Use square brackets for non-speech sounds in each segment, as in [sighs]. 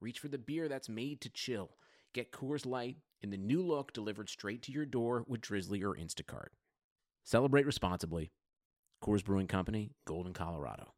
reach for the beer that's made to chill. Get Coors Light in the new look delivered straight to your door with Drizly or Instacart. Celebrate responsibly. Coors Brewing Company, Golden, Colorado.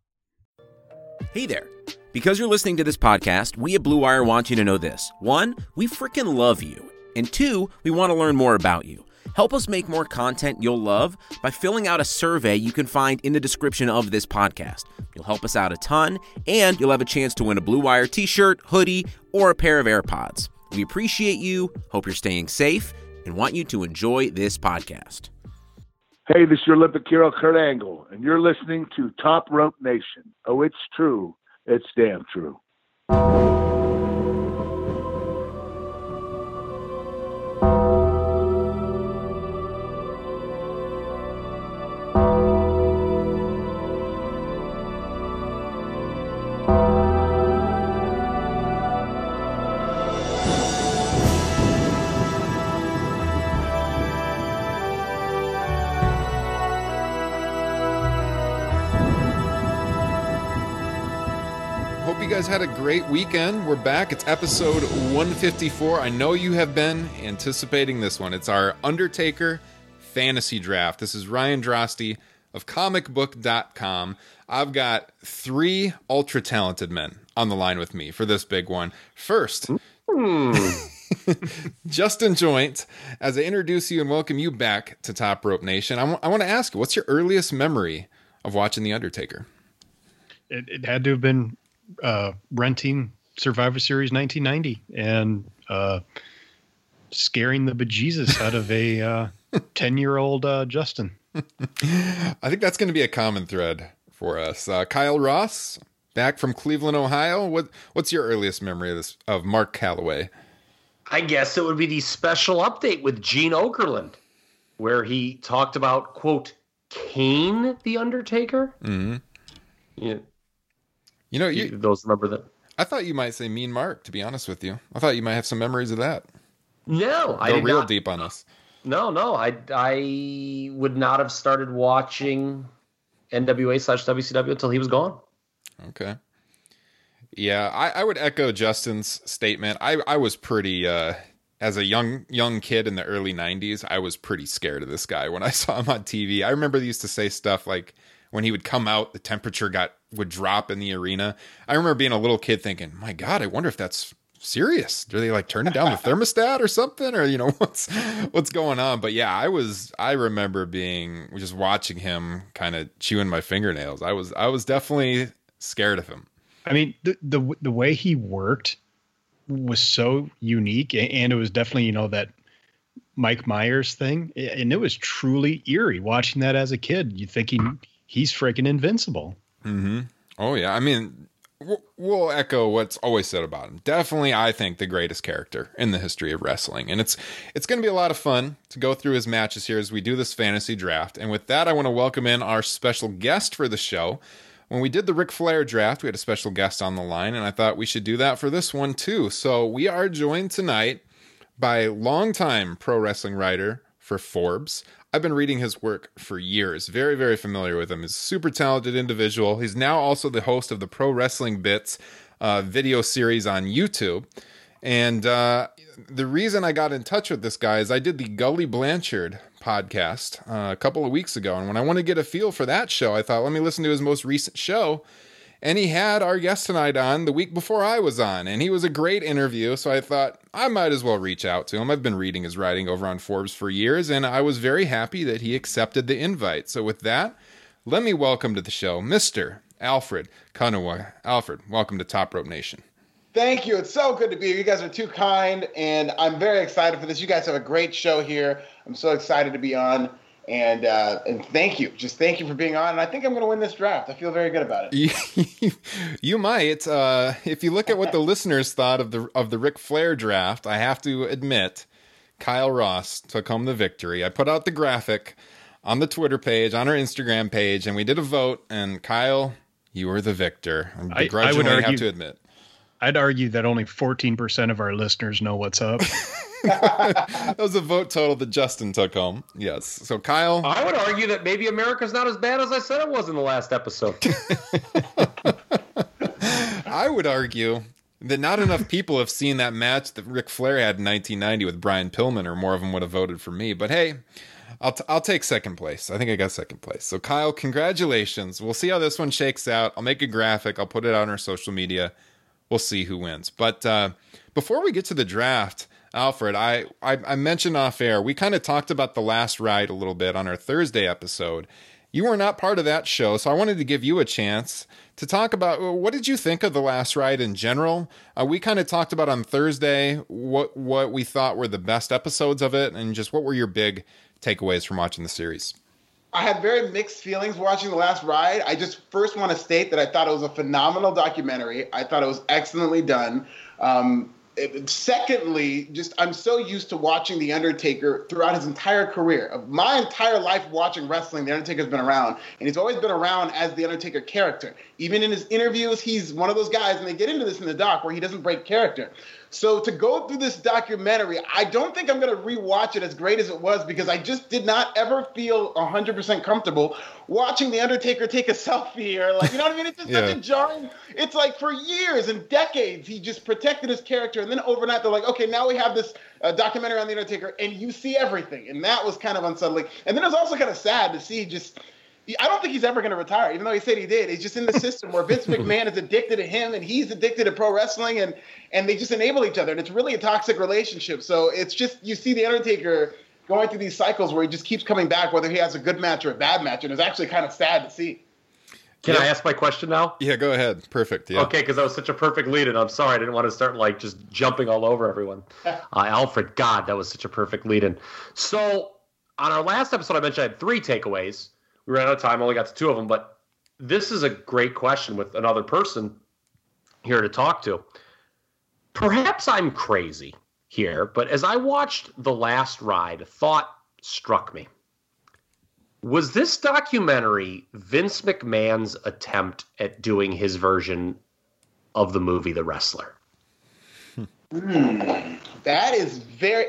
Hey there. Because you're listening to this podcast, we at Blue Wire want you to know this. One, we freaking love you. And two, we want to learn more about you. Help us make more content you'll love by filling out a survey you can find in the description of this podcast. You'll help us out a ton, and you'll have a chance to win a Blue Wire t shirt, hoodie, or a pair of AirPods. We appreciate you, hope you're staying safe, and want you to enjoy this podcast. Hey, this is your Olympic hero, Kurt Angle, and you're listening to Top Rope Nation. Oh, it's true. It's damn true. Great weekend. We're back. It's episode 154. I know you have been anticipating this one. It's our Undertaker fantasy draft. This is Ryan Droste of comicbook.com. I've got three ultra talented men on the line with me for this big one. First, hmm. [laughs] Justin Joint, as I introduce you and welcome you back to Top Rope Nation, I want to ask you, what's your earliest memory of watching The Undertaker? it, it had to have been uh, renting Survivor Series 1990 and uh, scaring the bejesus out of a [laughs] 10 year old uh, Justin. I think that's going to be a common thread for us. Uh, Kyle Ross, back from Cleveland, Ohio. What what's your earliest memory of this of Mark Calaway? I guess it would be the special update with Gene Okerlund, where he talked about quote Kane the Undertaker. Mm-hmm. Yeah, You know, you, know, you, those remember that? I thought you might say Mean Mark. To be honest with you, I thought you might have some memories of that. No, I did real not. deep on us. No, no, I I would not have started watching NWA slash WCW until he was gone. Okay. Yeah, I, I would echo Justin's statement. I, I was pretty uh as a young young kid in the early '90s. I was pretty scared of this guy when I [laughs] saw him on TV. I remember they used to say stuff like when he would come out, the temperature got would drop in the arena. I remember being a little kid thinking, "My God, I wonder if that's serious. Do they like turning down the [laughs] thermostat or something, or you know [laughs] what's what's going on?" But yeah, I was. I remember being just watching him kind of chewing my fingernails. I was. I was definitely scared of him. I mean, the, the, the way he worked was so unique and it was definitely, you know, that Mike Myers thing. And it was truly eerie watching that as a kid. You thinking he's freaking invincible. Mm-hmm. Oh yeah, I mean, we'll echo what's always said about him. Definitely, I think the greatest character in the history of wrestling, and it's it's going to be a lot of fun to go through his matches here as we do this fantasy draft. And with that, I want to welcome in our special guest for the show. When we did the Ric Flair draft, we had a special guest on the line, and I thought we should do that for this one too. So we are joined tonight by longtime pro wrestling writer for Forbes. I've been reading his work for years. Very, very familiar with him. He's a super talented individual. He's now also the host of the Pro Wrestling Bits uh, video series on YouTube. And uh, the reason I got in touch with this guy is I did the Tully Blanchard podcast uh, a couple of weeks ago. And when I want to get a feel for that show, I thought, let me listen to his most recent show. And he had our guest tonight on the week before I was on, and he was a great interview. So I thought I might as well reach out to him. I've been reading his writing over on Forbes for years, and I was very happy that he accepted the invite. So with that, let me welcome to the show Mr. Alfred Konuwa. Alfred, welcome to Top Rope Nation. Thank you. It's so good to be here. You guys are too kind, and I'm very excited for this. You guys have a great show here. I'm so excited to be on. And uh, and thank you, just thank you for being on. And I think I'm going to win this draft. I feel very good about it. [laughs] you might, uh, if you look at what the listeners thought of the of the Ric Flair draft. I have to admit, Kyle Ross took home the victory. I put out the graphic on the Twitter page, on our Instagram page, and we did a vote. And Kyle, you were the victor. I I, I would argue, have to admit. I'd argue that only 14% of our listeners know what's up. [laughs] [laughs] that was a vote total that Justin took home. Yes. So Kyle, I would argue that maybe America's not as bad as I said it was in the last episode. [laughs] I would argue that not enough people have seen that match that Ric Flair had in 1990 with Brian Pillman, or more of them would have voted for me. But hey, I'll t- I'll take second place. I think I got second place. So Kyle, congratulations. We'll see how this one shakes out. I'll make a graphic. I'll put it on our social media. We'll see who wins. But uh, before we get to the draft, Alfred, I, I, I mentioned off air, we kind of talked about the last ride a little bit on our Thursday episode. You were not part of that show, so I wanted to give you a chance to talk about what did you think of the last ride in general. Uh, we kind of talked about on Thursday what what we thought were the best episodes of it, and just what were your big takeaways from watching the series. I had very mixed feelings watching The Last Ride. I just first want to state that I thought it was a phenomenal documentary. I thought it was excellently done. Um, secondly, just I'm so used to watching The Undertaker throughout his entire career. Of my entire life watching wrestling, The Undertaker's been around, and he's always been around as the Undertaker character. Even in his interviews, he's one of those guys, and they get into this in the doc where he doesn't break character. So to go through this documentary, I don't think I'm going to rewatch it as great as it was because I just did not ever feel 100% comfortable watching The Undertaker take a [laughs] selfie or like, you know what I mean? It's just yeah. such a jarring. It's like for years and decades, he just protected his character. And then overnight, they're like, okay, now we have this uh, documentary on The Undertaker and you see everything. And that was kind of unsettling. And then it was also kind of sad to see just I don't think he's ever going to retire, even though he said he did. He's just in the system where Vince [laughs] McMahon is addicted to him and he's addicted to pro wrestling, and and they just enable each other, and it's really a toxic relationship. So it's just you see the Undertaker going through these cycles where he just keeps coming back, whether he has a good match or a bad match, and it's actually kind of sad to see. Can yeah. I ask my question now? Yeah, go ahead. Perfect. Yeah. Okay, because that was such a perfect lead, and I'm sorry I didn't want to start like just jumping all over everyone. [laughs] uh, Alfred, God, that was such a perfect lead in. So on our last episode, I mentioned I had three takeaways we ran out of time. Only got to two of them, but this is a great question with another person here to talk to. Perhaps I'm crazy here, but as I watched the last ride, a thought struck me. Was this documentary Vince McMahon's attempt at doing his version of the movie The Wrestler? Hmm. That is very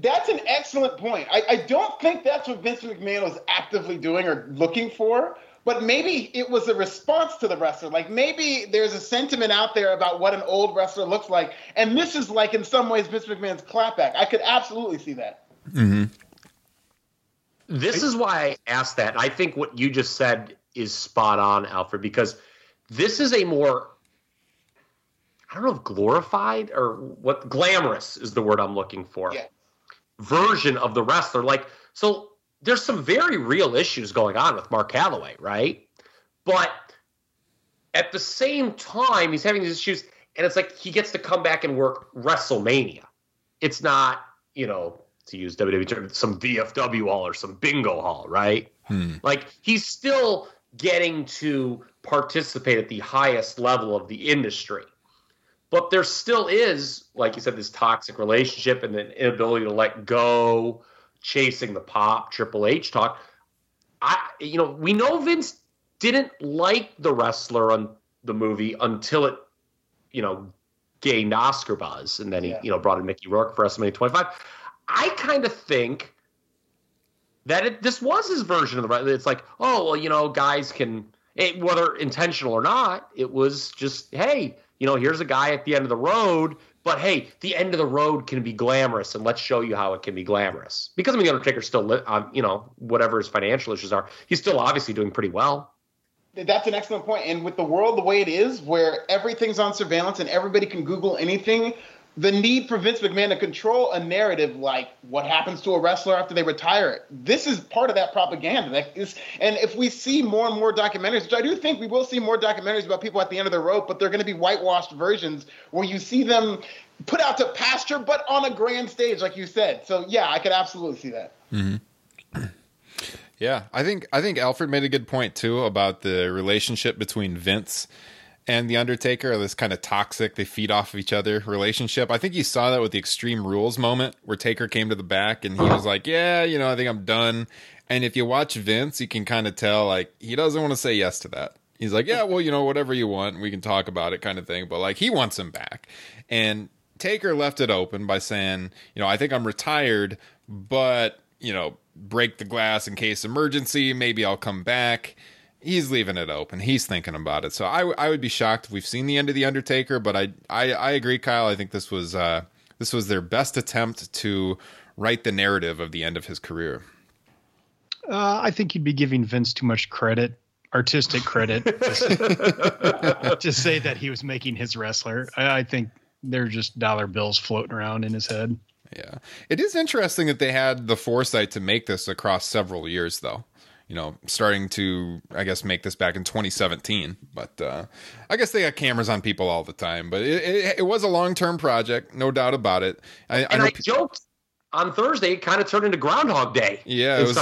that's an excellent point. I, I don't think that's what Vince McMahon was actively doing or looking for, but maybe it was a response to the wrestler. Like maybe there's a sentiment out there about what an old wrestler looks like, and this is like in some ways Vince McMahon's clapback. I could absolutely see that. Mm-hmm. This is why I asked that. I think what you just said is spot on, Alfred, because this is a more I don't know if glorified or what glamorous is the word I'm looking for. Yeah version of the wrestler. Like, so there's some very real issues going on with Mark Calaway, right? But at the same time, he's having these issues, and it's like he gets to come back and work WrestleMania. It's not, you know, to use WWE term, some VFW hall or some bingo hall, right? Hmm. Like he's still getting to participate at the highest level of the industry. But there still is, like you said, this toxic relationship and the inability to let go, chasing the pop, Triple H talk. I, you know, we know Vince didn't like the wrestler on the movie until it, you know, gained Oscar buzz, and then he, yeah. you know, brought in Mickey Rourke for WrestleMania 25. I kind of think that it, this was his version of the. right. It's like, oh well, you know, guys can, it, whether intentional or not, it was just, hey, you know, here's a guy at the end of the road, but hey, the end of the road can be glamorous, and let's show you how it can be glamorous. Because I mean, the Undertaker's still, um, you know, whatever his financial issues are, he's still obviously doing pretty well. That's an excellent point. And with the world the way it is, where everything's on surveillance and everybody can Google anything, the need for Vince McMahon to control a narrative like what happens to a wrestler after they retire. This is part of that propaganda. That is, and if we see more and more documentaries, which I do think we will see more documentaries about people at the end of the rope, but they're going to be whitewashed versions where you see them put out to pasture, but on a grand stage, like you said. So yeah, I could absolutely see that. Mm-hmm. Yeah, I think I think Alfred made a good point too about the relationship between Vince and the Undertaker. This kind of toxic, they feed off of each other relationship. I think you saw that with the Extreme Rules moment where Taker came to the back and he was like, "Yeah, you know, I think I'm done." And if you watch Vince, you can kind of tell like he doesn't want to say yes to that. He's like, "Yeah, well, you know, whatever you want, we can talk about it," kind of thing. But like he wants him back, and Taker left it open by saying, "You know, I think I'm retired, but." you know, break the glass in case emergency. Maybe I'll come back. He's leaving it open. He's thinking about it. So I, I would be shocked if we've seen the end of the Undertaker. But I, I, I agree, Kyle. I think this was uh, this was their best attempt to write the narrative of the end of his career. Uh, I think you'd be giving Vince too much credit, artistic credit, to, [laughs] to say that he was making his wrestler. I, I think they're just dollar bills floating around in his head. Yeah. It is interesting that they had the foresight to make this across several years, though. You know, starting to, I guess, make this back in 2017. But uh, I guess they got cameras on people all the time. But it, it, it was a long term project, no doubt about it. I, and I, I joked on Thursday, it kind of turned into Groundhog Day. Yeah, it was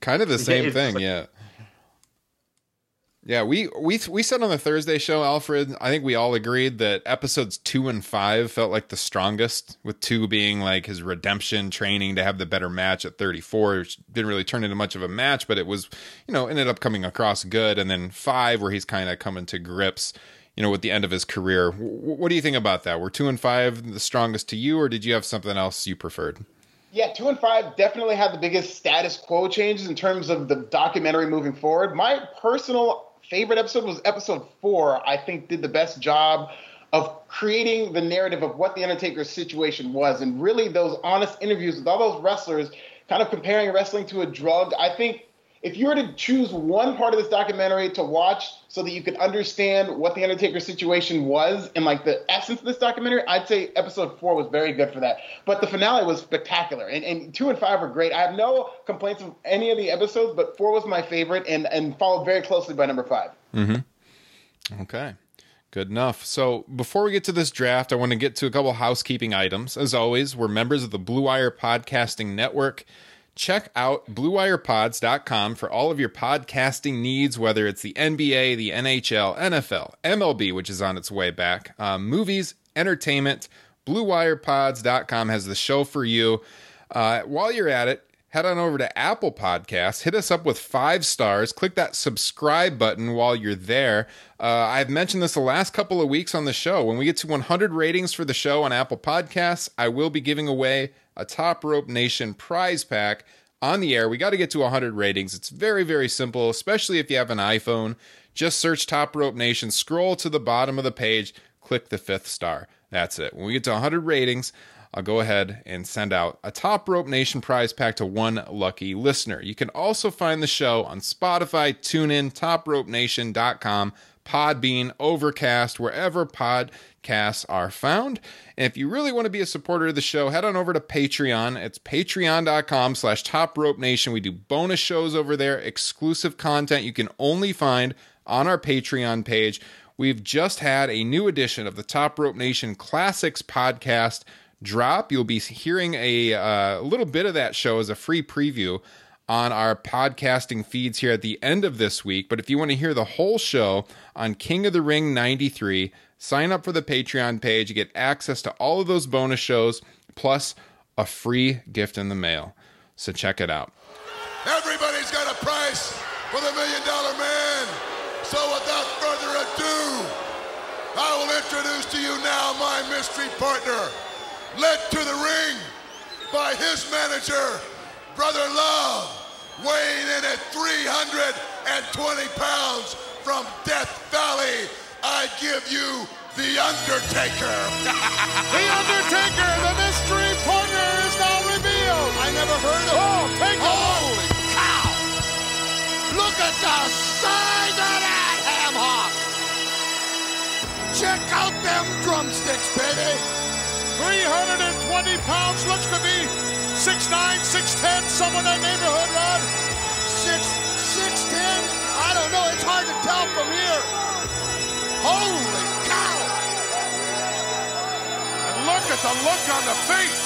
kind of the same thing. yeah. Yeah, we we we said on the Thursday show, Alfred. I think we all agreed that episodes two and five felt like the strongest, with two being like his redemption training to have the better match at 34. Which didn't really turn into much of a match, but it was, you know, ended up coming across good. And then five, where he's kind of coming to grips, you know, with the end of his career. W- what do you think about that? Were two and five the strongest to you, or did you have something else you preferred? Yeah, two and five definitely had the biggest status quo changes in terms of the documentary moving forward. My personal favorite episode was episode four. I think did the best job of creating the narrative of what the Undertaker's situation was, and really those honest interviews with all those wrestlers, kind of comparing wrestling to a drug. I think if you were to choose one part of this documentary to watch so that you could understand what the Undertaker situation was and like the essence of this documentary, I'd say episode four was very good for that. But the finale was spectacular, and, and two and five were great. I have no complaints of any of the episodes, but four was my favorite, and and followed very closely by number 5 Mm-hmm. Okay. Good enough. So before we get to this draft, I want to get to a couple housekeeping items. As always, we're members of the Blue Wire Podcasting Network. Check out BlueWirePods.com for all of your podcasting needs, whether it's the NBA, the NHL, NFL, MLB, which is on its way back, um, movies, entertainment. BlueWirePods.com has the show for you. Uh, while you're at it, head on over to Apple Podcasts, hit us up with five stars, click that subscribe button while you're there. Uh, I've mentioned this the last couple of weeks on the show. When we get to 100 ratings for the show on Apple Podcasts, I will be giving away a Top Rope Nation prize pack on the air. We got to get to 100 ratings. It's very, very simple, especially if you have an iPhone. Just search Top Rope Nation, scroll to the bottom of the page, click the fifth star. That's it. When we get to 100 ratings, I'll go ahead and send out a Top Rope Nation prize pack to one lucky listener. You can also find the show on Spotify, TuneIn, TopRopeNation.com, Podbean, Overcast, wherever podcasts are found. And if you really want to be a supporter of the show, head on over to Patreon. It's patreon.com slash Top Rope Nation. We do bonus shows over there, exclusive content you can only find on our Patreon page. We've just had a new edition of the Top Rope Nation Classics podcast drop. You'll be hearing a uh, little bit of that show as a free preview on our podcasting feeds here at the end of this week. But if you want to hear the whole show on King of the Ring 93, sign up for the Patreon page. You get access to all of those bonus shows, plus a free gift in the mail. So check it out. Everybody's got a price for the million dollar man. So without further ado, I will introduce to you now my mystery partner led to the ring by his manager, Brother Love, weighing in at 320 pounds from Death Valley. I give you The Undertaker. [laughs] the Undertaker, the mystery partner is now revealed. I never heard of Oh, take a Holy cow! Look at the size of that ham hock! Check out them drumsticks, baby! 320 pounds, looks to be 6'9", 6'10", somewhere in that neighborhood, Rod. Six, six ten? I don't know. It's hard to tell from here. Holy cow! And look at the look on the face.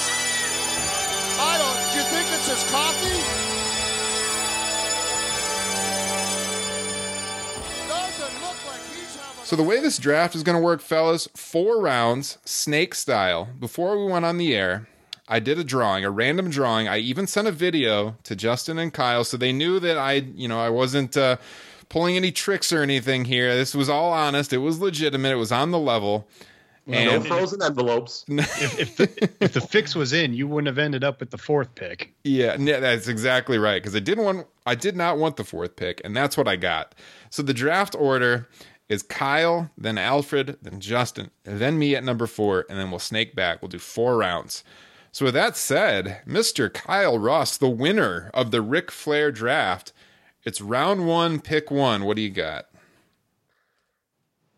I don't. Do you think it's his coffee? So the way this draft is going to work, fellas, four rounds, snake style. Before we went on the air, I did a drawing, a random drawing. I even sent a video to Justin and Kyle, so they knew that I, you know, I wasn't uh, pulling any tricks or anything here. This was all honest. It was legitimate. It was on the level. no frozen envelopes. [laughs] If, if, the, if the fix was in, you wouldn't have ended up with the fourth pick. Yeah, yeah, that's exactly right. Because I didn't want, I did not want the fourth pick, and that's what I got. So the draft order is Kyle, then Alfred, then Justin, and then me at number four, and then we'll snake back. We'll do four rounds. So with that said, Mister Kyle Ross, the winner of the Ric Flair draft, it's round one, pick one. What do you got?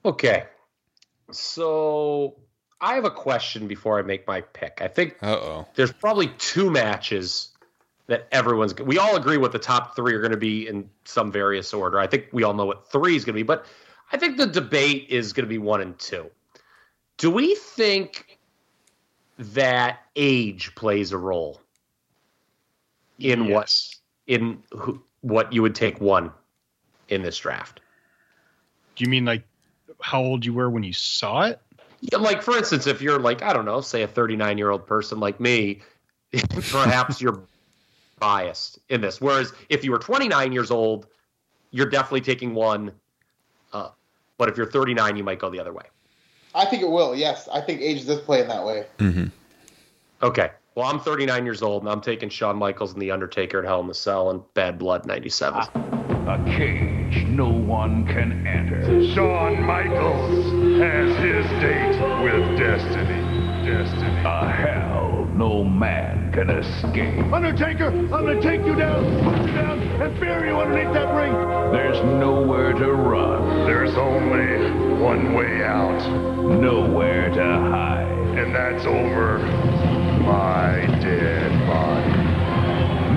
Okay. So I have a question before I make my pick. I think Uh oh. there's probably two matches that everyone's we all agree what the top three are going to be in some various order. I think we all know what three is going to be, but I think the debate is going to be one and two. Do we think that age plays a role in what in who, what you would take one in this draft? Do you mean like how old you were when you saw it? Yeah, like for instance, if you're like I don't know, say a 39 year old person like me, [laughs] perhaps you're biased in this. Whereas if you were 29 years old, you're definitely taking one. Uh, but if you're 39, you might go the other way. I think it will. Yes, I think age does play in that way. Mm-hmm. Okay. Well, I'm 39 years old, and I'm taking Shawn Michaels and The Undertaker at Hell in the Cell and Bad Blood '97. A cage no one can enter. Shawn Michaels has his date with destiny. Destiny. A hell no man can escape. Undertaker, I'm gonna take you down, put you down, and bury you underneath that ring. There's nowhere to run. There's only one way out. Nowhere to hide. And that's over my dead body.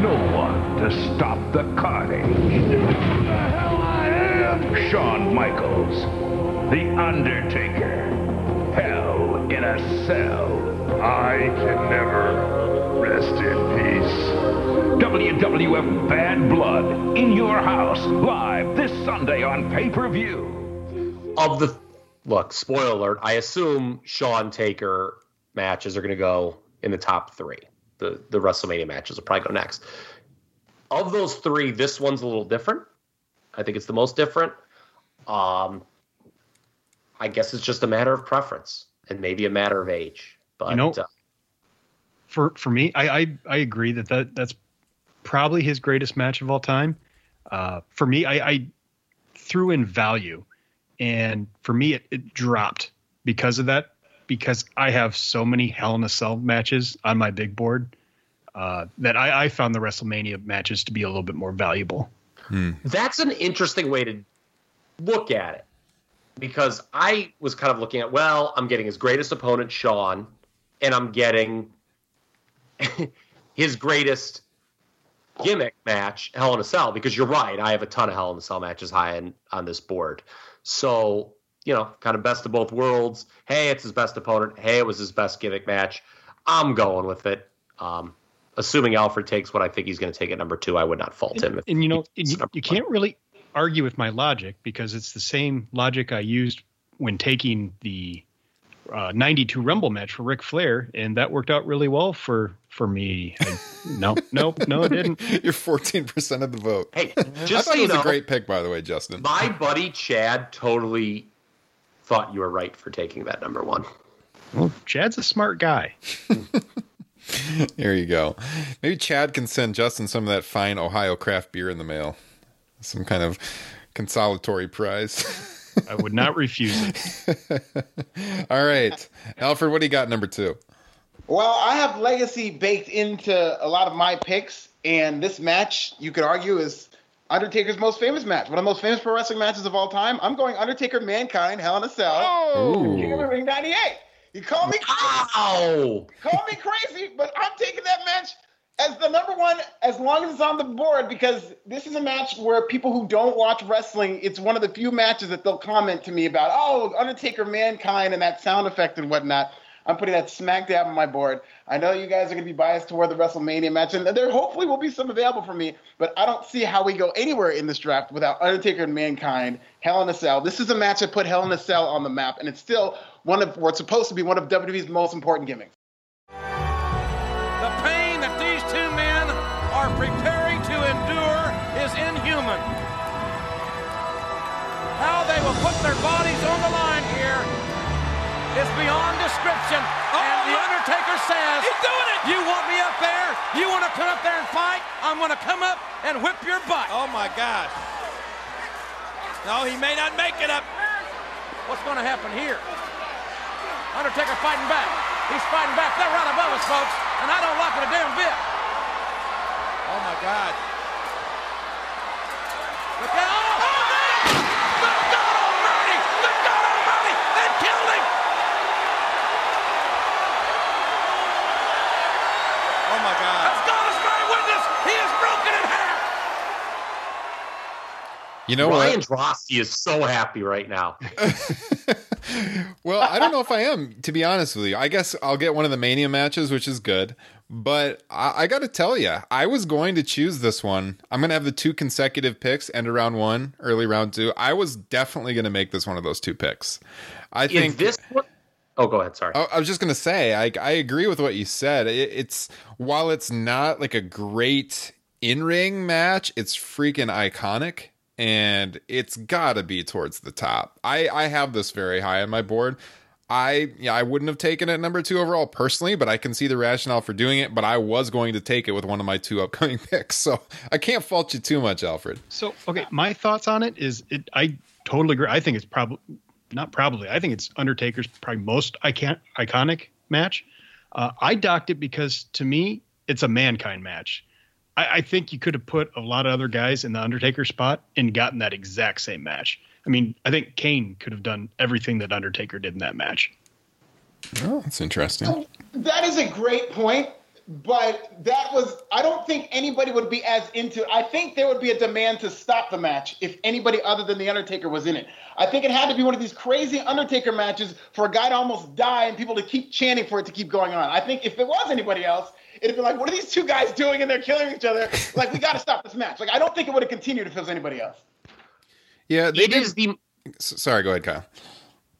No one to stop the carnage. Who the hell I am? Shawn Michaels, The Undertaker, Hell in a Cell. I can never rest in peace. WWF Bad Blood in your house live this Sunday on pay per view. Of the look, spoiler alert. I assume Shawn Taker matches are going to go in the top three. The the WrestleMania matches will probably go next. Of those three, this one's a little different. I think it's the most different. Um, I guess it's just a matter of preference and maybe a matter of age. But You know- uh, For for me, I I, I agree that, that that's probably his greatest match of all time. Uh, for me, I, I threw in value, and for me, it, it dropped because of that. Because I have so many Hell in a Cell matches on my big board uh, that I, I found the WrestleMania matches to be a little bit more valuable. that's an interesting way to look at it because I was kind of looking at, well, I'm getting his greatest opponent, Shawn, and I'm getting [laughs] his greatest gimmick match, Hell in a Cell, because you're right. I have a ton of Hell in a Cell matches high on, on this board. So, you know, kind of best of both worlds. Hey, it's his best opponent. Hey, it was his best gimmick match. I'm going with it. Um, assuming Alfred takes what I think he's going to take at number two, I would not fault him. if and you know you, you can't really argue with my logic because it's the same logic I used when taking the uh, 92 Rumble match for Ric Flair, and that worked out really well for for me. I, no, no, no, it didn't. [laughs] You're 14% of the vote. Hey, I just thought so it you was know, a great pick, by the way, Justin. my buddy Chad totally thought you were right for taking that number one. Well, Chad's a smart guy. [laughs] There you go. Maybe Chad can send Justin some of that fine Ohio craft beer in the mail. Some kind of consolatory prize. [laughs] I would not refuse it. [laughs] All right. Alfred, what do you got number two? Well, I have legacy baked into a lot of my picks, and this match, you could argue, is Undertaker's most famous match, one of the most famous pro wrestling matches of all time. I'm going Undertaker Mankind, Hell in a Cell, Ooh. King of the Ring 98. You call me Ow! call me crazy, but I'm taking that match as the number one as long as it's on the board because this is a match where people who don't watch wrestling, it's one of the few matches that they'll comment to me about, oh, Undertaker Mankind and that sound effect and whatnot. I'm putting that smack dab on my board. I know you guys are going to be biased toward the WrestleMania match, and there hopefully will be some available for me, but I don't see how we go anywhere in this draft without Undertaker and Mankind, Hell in a Cell. This is a match that put Hell in a Cell on the map, and it's still one of what's supposed to be one of WWE's most important gimmicks. Preparing to endure is inhuman. How they will put their bodies on the line here is beyond description. Oh, and the Undertaker says, He's doing it! You want me up there? You want to come up there and fight? I'm going to come up and whip your butt. Oh my gosh. No, he may not make it up. What's going to happen here? Undertaker fighting back. He's fighting back. They're right above us, folks. And I don't like it a damn bit. God. Look out. Oh, oh man! Good God Almighty! Good God Almighty! They killed him! Oh my God. As God is my witness, he is broken in half. You know Ryan what? Droste is so happy right now. [laughs] [laughs] Well, I don't know if I am, to be honest with you. I guess I'll get one of the Mania matches, which is good. But I, I got to tell you, I was going to choose this one. I'm going to have the two consecutive picks, end of round one, early round two. I was definitely going to make this one of those two picks. I Is think this one? Oh, go ahead. Sorry. I, I was just gonna say, I I agree with what you said. It, it's while it's not like a great in ring match, it's freaking iconic, and it's got to be towards the top. I I have this very high on my board. I yeah, I wouldn't have taken it number two overall personally, but I can see the rationale for doing it. But I was going to take it with one of my two upcoming [laughs] picks, so I can't fault you too much, Alfred. So, okay, my thoughts on it is it. I totally agree. I think it's probably not probably. I think it's Undertaker's probably most icon- iconic match. Uh, I docked it because to me, it's a mankind match. I, I think you could have put a lot of other guys in the Undertaker spot and gotten that exact same match. I mean, I think Kane could have done everything that Undertaker did in that match. Oh, that's interesting. Oh, that is a great point, but that was I don't think anybody would be as into I think there would be a demand to stop the match if anybody other than the Undertaker was in it. I think it had to be one of these crazy Undertaker matches for a guy to almost die and people to keep chanting for it to keep going on. I think if it was anybody else, it'd be like, what are these two guys doing and they're killing each other? Like we gotta stop this match. Like I don't think it would have continued if it was anybody else. Yeah, they It did. is the Sorry, go ahead, Kyle.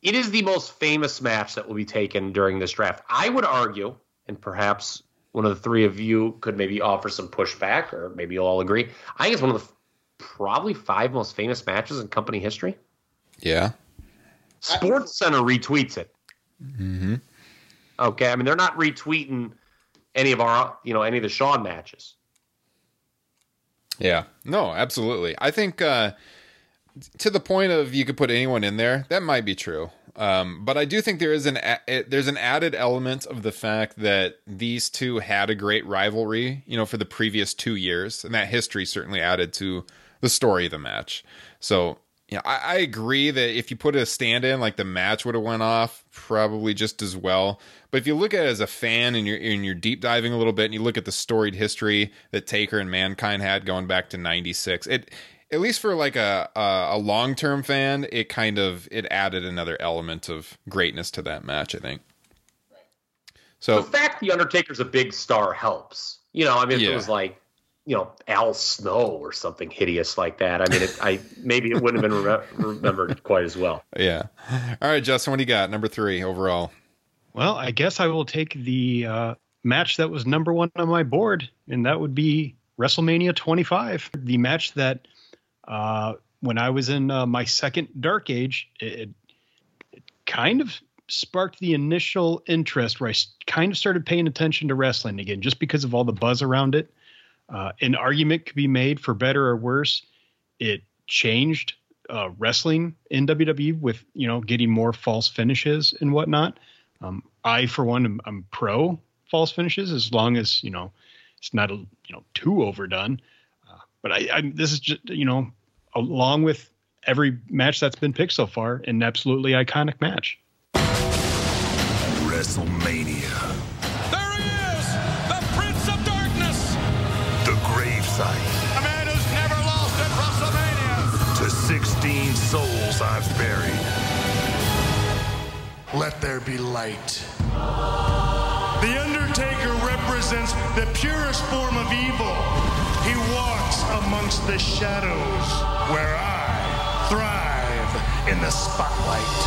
it is the most famous match that will be taken during this draft. I would argue, and perhaps one of the three of you could maybe offer some pushback, or maybe you'll all agree. I think it's one of the probably five most famous matches in company history. Yeah. Sports Center retweets it. Mm-hmm. Okay, I mean they're not retweeting any of our, you know, any of the Shawn matches. Yeah. No, absolutely. I think uh to the point of you could put anyone in there, that might be true. Um, but I do think there is an a- there's an added element of the fact that these two had a great rivalry, you know, for the previous two years, and that history certainly added to the story of the match. So, yeah, I, I agree that if you put a stand in, like the match would have went off probably just as well. But if you look at it as a fan and you're and you're deep diving a little bit, and you look at the storied history that Taker and Mankind had going back to '96, it at least for like a a, a long term fan, it kind of it added another element of greatness to that match. I think. So the fact the Undertaker's a big star helps. You know, I mean, if Yeah. it was like, you know, Al Snow or something hideous like that, I mean, it, I maybe it wouldn't have been re- remembered quite as well. [laughs] yeah. All right, Justin, what do you got? Number three overall. Well, I guess I will take the uh, match that was number one on my board, and that would be WrestleMania 25. The match that, uh, when I was in uh, my second Dark Age, it, it kind of sparked the initial interest where I kind of started paying attention to wrestling again, just because of all the buzz around it. Uh, an argument could be made for better or worse. It changed uh, wrestling in WWE with you know getting more false finishes and whatnot. Um, I, for one, am, I'm pro false finishes as long as you know it's not a, you know too overdone. Uh, but I, I, this is just you know along with every match that's been picked so far, an absolutely iconic match. WrestleMania, There he is, the Prince of Darkness. the gravesite A man who's never lost at WrestleMania. to 16 souls I've buried. Let there be light. The Undertaker represents the purest form of evil. He walks amongst the shadows where I thrive in the spotlight.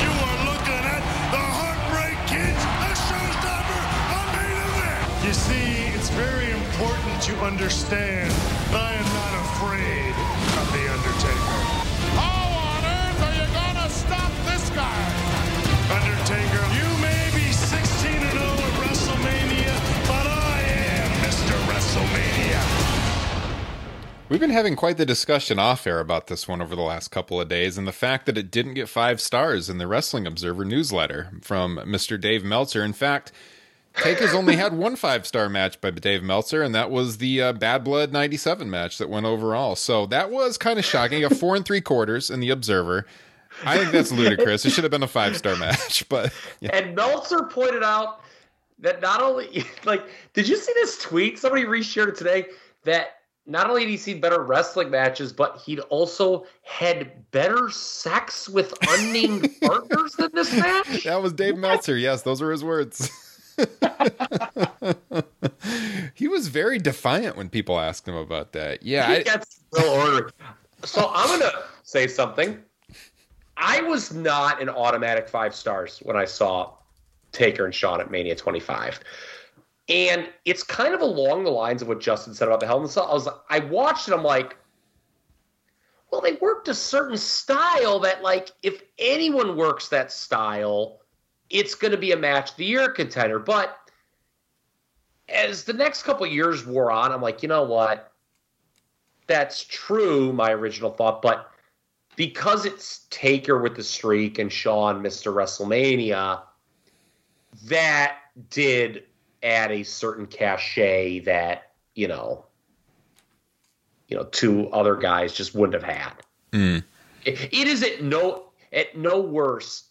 You are looking at the Heartbreak Kids, a showstopper, a main event. You see, it's very important to understand I am not afraid of the Undertaker. Undertaker, you may be 16 and 0 at WrestleMania, but I am Mr. WrestleMania. We've been having quite the discussion off air about this one over the last couple of days, and the fact that it didn't get five stars in the Wrestling Observer newsletter from Mr. Dave Meltzer. In fact, Taker's only had one five star match by Dave Meltzer, and that was the uh, Bad Blood 97 match that went overall. So that was kind of shocking. A four and three quarters in the Observer. I think that's ludicrous. It should have been a [laughs] five star match, but yeah. And Meltzer pointed out that not only [laughs] like did you see this tweet? Somebody reshared it today that not only did he see better wrestling matches, but he'd also had better sex with unnamed [laughs] partners than this match. that was Dave Meltzer. Yes, those were his words. he was very defiant when people asked him about that. Yeah, he I, gets real ornery. So I'm gonna say something. I was not an automatic five stars when I saw Taker and Shawn at Mania 25. And it's kind of along the lines of what Justin said about the Hell in the Cell. I was I watched it, I'm like, well, they worked a certain style that, like, if anyone works that style, it's gonna be a match of the year contender. But as the next couple years wore on, I'm like, you know what? That's true, my original thought, but because it's Taker with the streak and Shawn Mr. WrestleMania, that did add a certain cachet that, you know, you know, two other guys just wouldn't have had. Mm. It, it is at no at no worst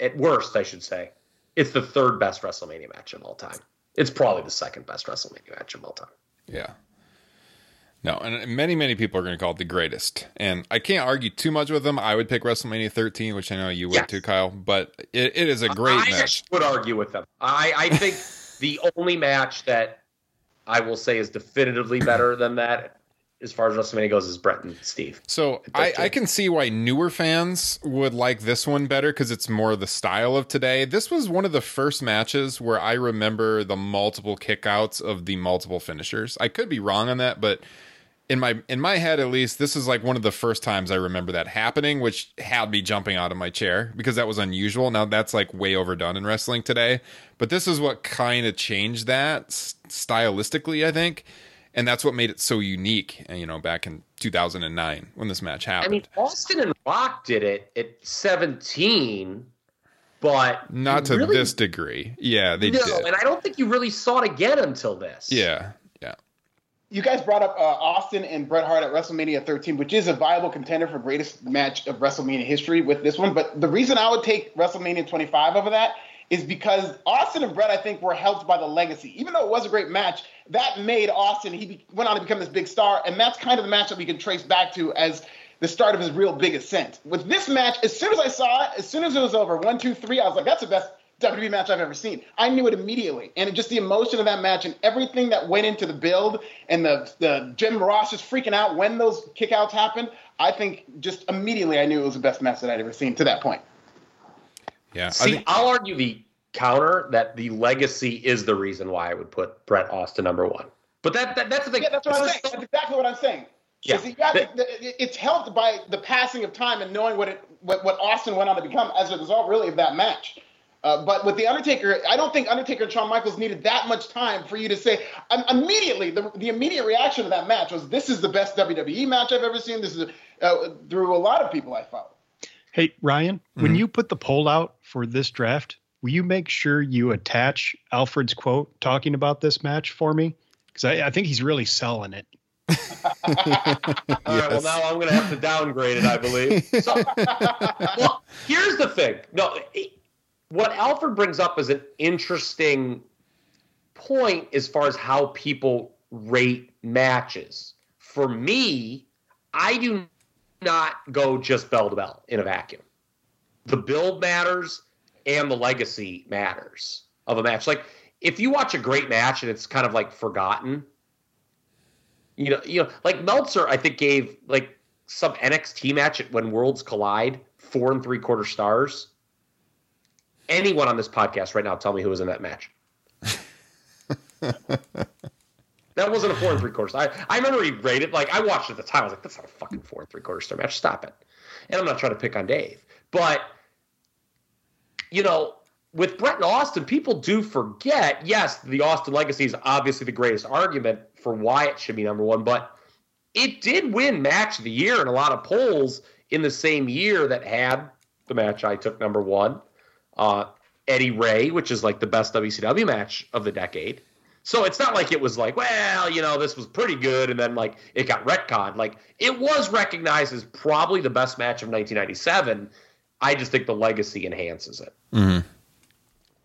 at worst, I should say, it's the third best WrestleMania match of all time. It's probably the second best WrestleMania match of all time. Yeah. No, and many, many people are going to call it the greatest. And I can't argue too much with them. I would pick WrestleMania 13, which I know you would Yes. too, Kyle. But it, it is a great I match. actually would argue with them. I, I think [laughs] the only match that I will say is definitively better than that, as far as WrestleMania goes, is Bret and Steve. So I, I can see why newer fans would like this one better because it's more the style of today. This was one of the first matches where I remember the multiple kickouts of the multiple finishers. I could be wrong on that, but in my in my head at least, this is like one of the first times I remember that happening, which had me jumping out of my chair because that was unusual. Now that's like way overdone in wrestling today, but this is what kind of changed that stylistically, I think. And that's what made it so unique, you know, back in 2009 when this match happened. I mean, Austin and Rock did it at 17, but Not to really- this degree. Yeah, they no, did. and I don't think you really saw it again until this. Yeah, yeah. You guys brought up uh, Austin and Bret Hart at WrestleMania 13, which is a viable contender for greatest match of WrestleMania history with this one. But the reason I would take WrestleMania 25 over that is because Austin and Bret, I think, were helped by the legacy. Even though it was a great match, that made Austin, he be, went on to become this big star. And that's kind of the match that we can trace back to as the start of his real big ascent. With this match, as soon as I saw it, as soon as it was over, one, two, three, I was like, that's the best WWE match I've ever seen. I knew it immediately. And just the emotion of that match and everything that went into the build and the, the Jim Ross just freaking out when those kickouts happened, I think just immediately I knew it was the best match that I'd ever seen to that point. Yeah. See, I'll argue the counter that the legacy is the reason why I would put Bret Austin number one. But that, that that's the thing. Yeah, that's what I'm saying. That's exactly what I'm saying. Yeah. Is you got the- the- it's helped by the passing of time and knowing what it what, what Austin went on to become as a result, really, of that match. Uh, but with the Undertaker, I don't think Undertaker and Shawn Michaels needed that much time for you to say um, immediately. The, the immediate reaction to that match was, "This is the best WWE match I've ever seen." This is uh, through a lot of people I follow. Hey, Ryan, when Mhm. you put the poll out for this draft, will you make sure you attach Alfred's quote talking about this match for me? Because I, I think he's really selling it. [laughs] All right, well, now I'm going to have to downgrade it, I believe. So, [laughs] well, here's the thing. No, it- what Alfred brings up is an interesting point as far as how people rate matches. For me, I do not go just bell to bell in a vacuum. The build matters, and the legacy matters of a match. Like if you watch a great match and it's kind of like forgotten, you know, you know, like Meltzer, I think gave like some NXT match at when Worlds Collide four and three quarter stars. Anyone on this podcast right now, tell me who was in that match. [laughs] that wasn't a four and three quarters. I, I remember he rated like I watched it at the time. I was like, that's not a fucking four and three quarter star match. Stop it. And I'm not trying to pick on Dave, but you know, with Bret and Austin, people do forget. Yes, the Austin legacy is obviously the greatest argument for why it should be number one, but it did win match of the year in a lot of polls in the same year that had the match I took number one. Uh, Eddie Rey, which is like the best WCW match of the decade. So it's not like it was like, well, you know, this was pretty good, and then like it got retconned. Like it was recognized as probably the best match of 1997. I just think the legacy enhances it Mm-hmm.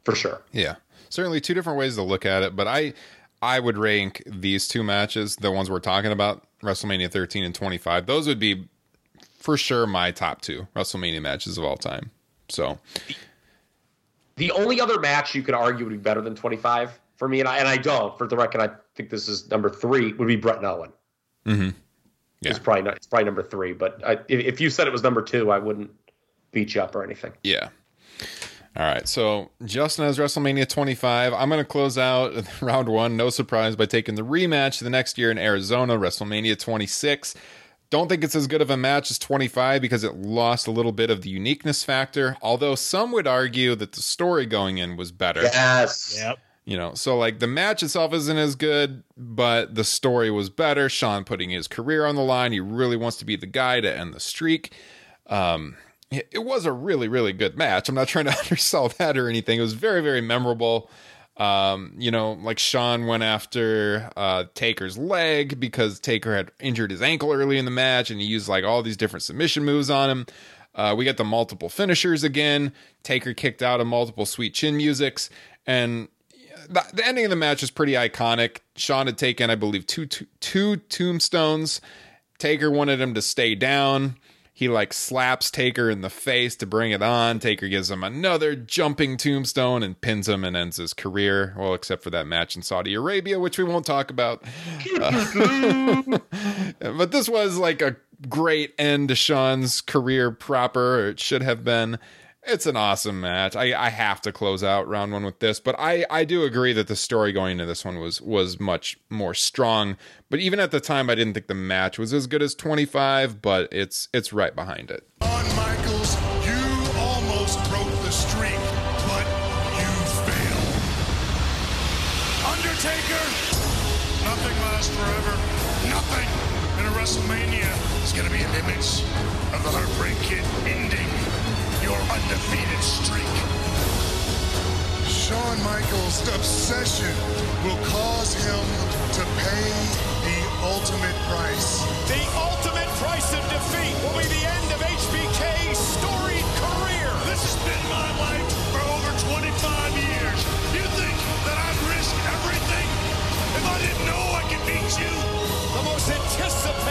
for sure. Yeah, certainly two different ways to look at it, but I I would rank these two matches, the ones we're talking about, WrestleMania 13 and 25. Those would be for sure my top two WrestleMania matches of all time. So The only other match you could argue would be better than 25 for me, and I, and I don't. For the record, I think this is number three. Would be Bret and Owen. Mm-hmm. It's probably not. It's probably number three. But I, if, if you said it was number two, I wouldn't beat you up or anything. Yeah. All right. So Justin has WrestleMania 25. I'm going to close out [laughs] round one, no surprise, by taking the rematch the next year in Arizona, WrestleMania 26. Don't think it's as good of a match as 25 because it lost a little bit of the uniqueness factor, although some would argue that the story going in was better. Yes. Yep. You know, so like the match itself isn't as good, but the story was better. Shawn putting his career on the line. He really wants to be the guy to end the streak. Um, it it was a really, really good match. I'm not trying to [laughs] undersell that or anything. It was very, very memorable. Um, you know, like Shawn went after uh, Taker's leg because Taker had injured his ankle early in the match, and he used like all these different submission moves on him. Uh, we get the multiple finishers again. Taker kicked out of multiple sweet chin musics, and the, the ending of the match is pretty iconic. Shawn had taken, I believe, two, two, two tombstones. Taker wanted him to stay down. He like slaps Taker in the face to bring it on. Taker gives him another jumping tombstone and pins him and ends his career. Well, except for that match in Saudi Arabia, which we won't talk about. Uh, [laughs] but this was like a great end to Shawn's career proper, it should have been. It's an awesome match. I, I have to close out round one with this, but I, I do agree that the story going into this one was was much more strong. But even at the time, I didn't think the match was as good as twenty five, but it's it's right behind it. Shawn Michaels, you almost broke the streak, but you failed. Undertaker, nothing lasts forever. Nothing in a WrestleMania is going to be an image of the Heartbreak Kid ending undefeated streak. Shawn Michaels' obsession will cause him to pay the ultimate price. The ultimate price of defeat will be the end of HBK's storied career. This has been my life for over 25 years. You think that I'd risk everything if I didn't know I could beat you? The most anticipated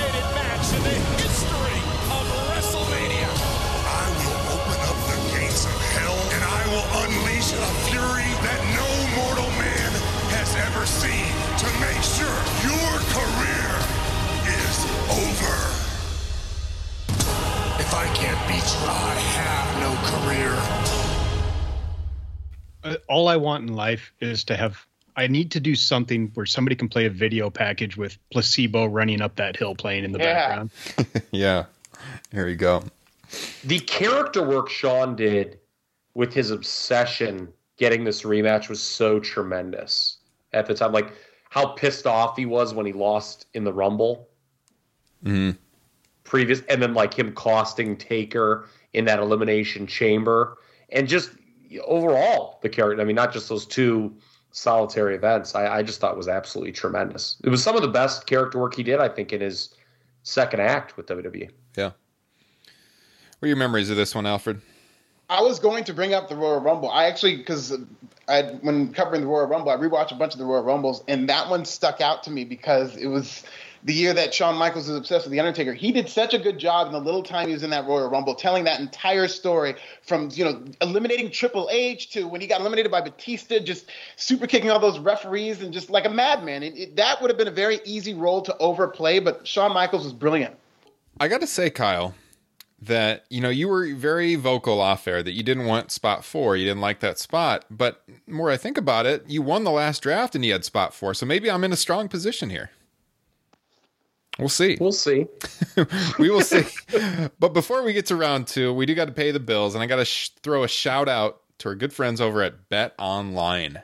all I want in life is to have. I need to do something where somebody can play a video package with Placebo running up that hill playing in the Yeah. background. [laughs] yeah, here you go. The character work Shawn did with his obsession getting this rematch was so tremendous at the time. Like how pissed off he was when he lost in the Rumble Mm. previous, and then like him costing Taker in that elimination chamber, and just overall the character. I mean, not just those two solitary events. I, I just thought was absolutely tremendous. It was some of the best character work he did, I think, in his second act with. WWE. Yeah. What are your memories of this one, Alfred? I was going to bring up the Royal Rumble. I actually, because I when covering the Royal Rumble, I rewatched a bunch of the Royal Rumbles, and that one stuck out to me because it was the year that Shawn Michaels was obsessed with the Undertaker. He did such a good job in the little time he was in that Royal Rumble, telling that entire story from you know eliminating Triple H to when he got eliminated by Batista, just super kicking all those referees and just like a madman. It, it, that would have been a very easy role to overplay, but Shawn Michaels was brilliant. I got to say, Kyle, that you know you were very vocal off air that you didn't want spot four, you didn't like that spot. But more I think about it, you won the last draft and you had spot four, so maybe I'm in a strong position here. We'll see. We'll see. [laughs] we will see. but before we get to round two, we do got to pay the bills, and I got to sh- throw a shout out to our good friends over at BetOnline.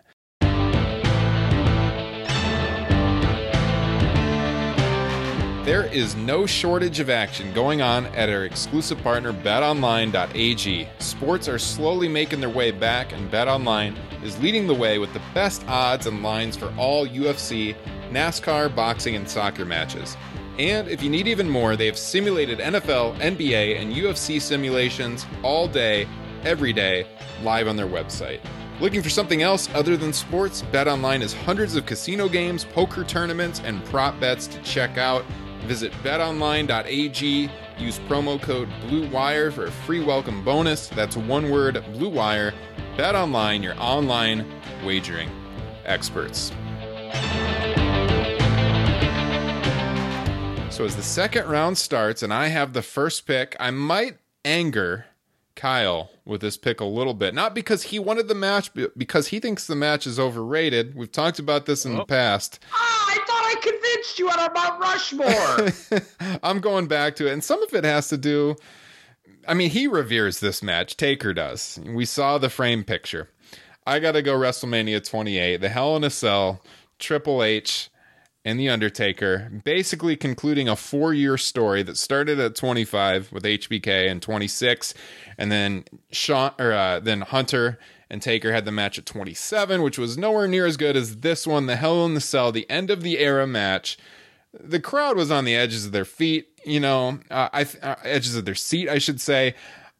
There is no shortage of action going on at our exclusive partner betonline.ag. Sports are slowly making their way back, and BetOnline is leading the way with the best odds and lines for all UFC, NASCAR, boxing, and soccer matches. And if you need even more, they have simulated NFL, NBA, and UFC simulations all day, every day, live on their website. Looking for something else other than sports? BetOnline has hundreds of casino games, poker tournaments, and prop bets to check out. Visit betonline.ag. Use promo code BLUEWIRE for a free welcome bonus. That's one word, BLUEWIRE. BetOnline, your online wagering experts. So as the second round starts and I have the first pick, I might anger Kyle with this pick a little bit. Not because he wanted the match, but because he thinks the match is overrated. We've talked about this in the past. Ah, I thought I convinced you on Mount Rushmore. [laughs] I'm going back to it, and some of it has to do. I mean, he reveres this match. Taker does. We saw the frame picture. I got to go WrestleMania 28, the Hell in a Cell, Triple H, and The Undertaker, basically concluding a four year story that started at 25 with HBK and 26, and then Shawn or uh, then Hunter and Taker had the match at 27, which was nowhere near as good as this one, the Hell in the Cell, the end of the era match. The crowd was on the edges of their feet, you know, uh, I uh, edges of their seat, I should say.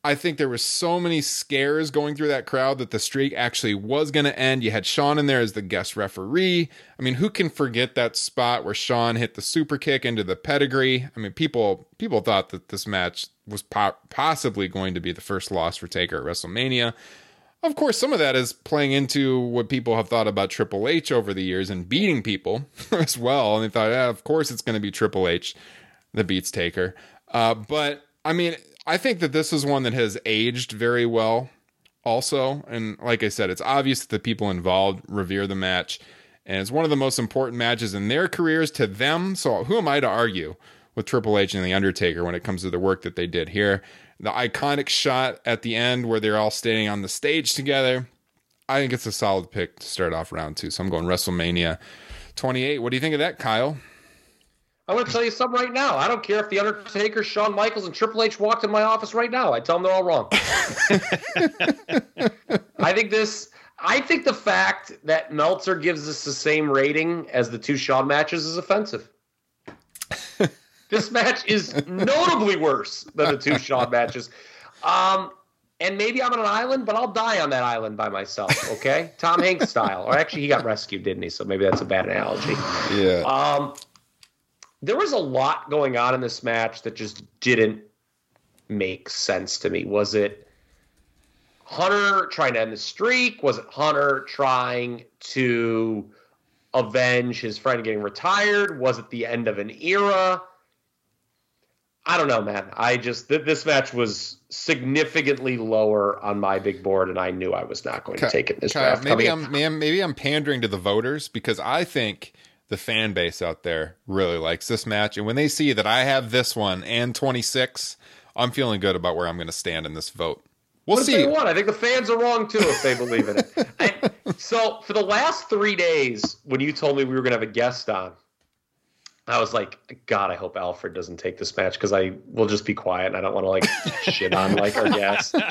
I think there was so many scares going through that crowd that the streak actually was going to end. You had Shawn in there as the guest referee. I mean, who can forget that spot where Shawn hit the super kick into the pedigree? I mean, people people thought that this match was po- possibly going to be the first loss for Taker at WrestleMania. Of course, some of that is playing into what people have thought about Triple H over the years and beating people [laughs] as well. And they thought, yeah, of course it's going to be Triple H that beats Taker. Uh, but I mean, I think that this is one that has aged very well, also. And like I said, it's obvious that the people involved revere the match. And it's one of the most important matches in their careers to them. So who am I to argue with Triple H and The Undertaker when it comes to the work that they did here? The iconic shot at the end where they're all standing on the stage together. I think it's a solid pick to start off round two. So I'm going WrestleMania 28. What do you think of that, Kyle? I'm going to tell you something right now. I don't care if The Undertaker, Shawn Michaels, and Triple H walked in my office right now. I tell them they're all wrong. [laughs] I think this. I think the fact that Meltzer gives us the same rating as the two Shawn matches is offensive. [laughs] this match is notably worse than the two Shawn matches. Um, and maybe I'm on an island, but I'll die on that island by myself. Okay, Tom Hanks style. Or actually, he got rescued, didn't he? So maybe that's a bad analogy. Yeah. Um, there was a lot going on in this match that just didn't make sense to me. Was it Hunter trying to end the streak? Was it Hunter trying to avenge his friend getting retired? Was it the end of an era? I don't know, man. I just th- this match was significantly lower on my big board, and I knew I was not going to take it this Kyle, draft. maybe I'm man, maybe I'm pandering to the voters because I think the fan base out there really likes this match, and when they see that I have this one and 26, I'm feeling good about where I'm going to stand in this vote. We'll what see. won? I think the fans are wrong too if they believe in it. [laughs] I, so for the last three days, when you told me we were going to have a guest on, I was like, God, I hope Alfred doesn't take this match because I will just be quiet and I don't want to like shit on like our guest. [laughs]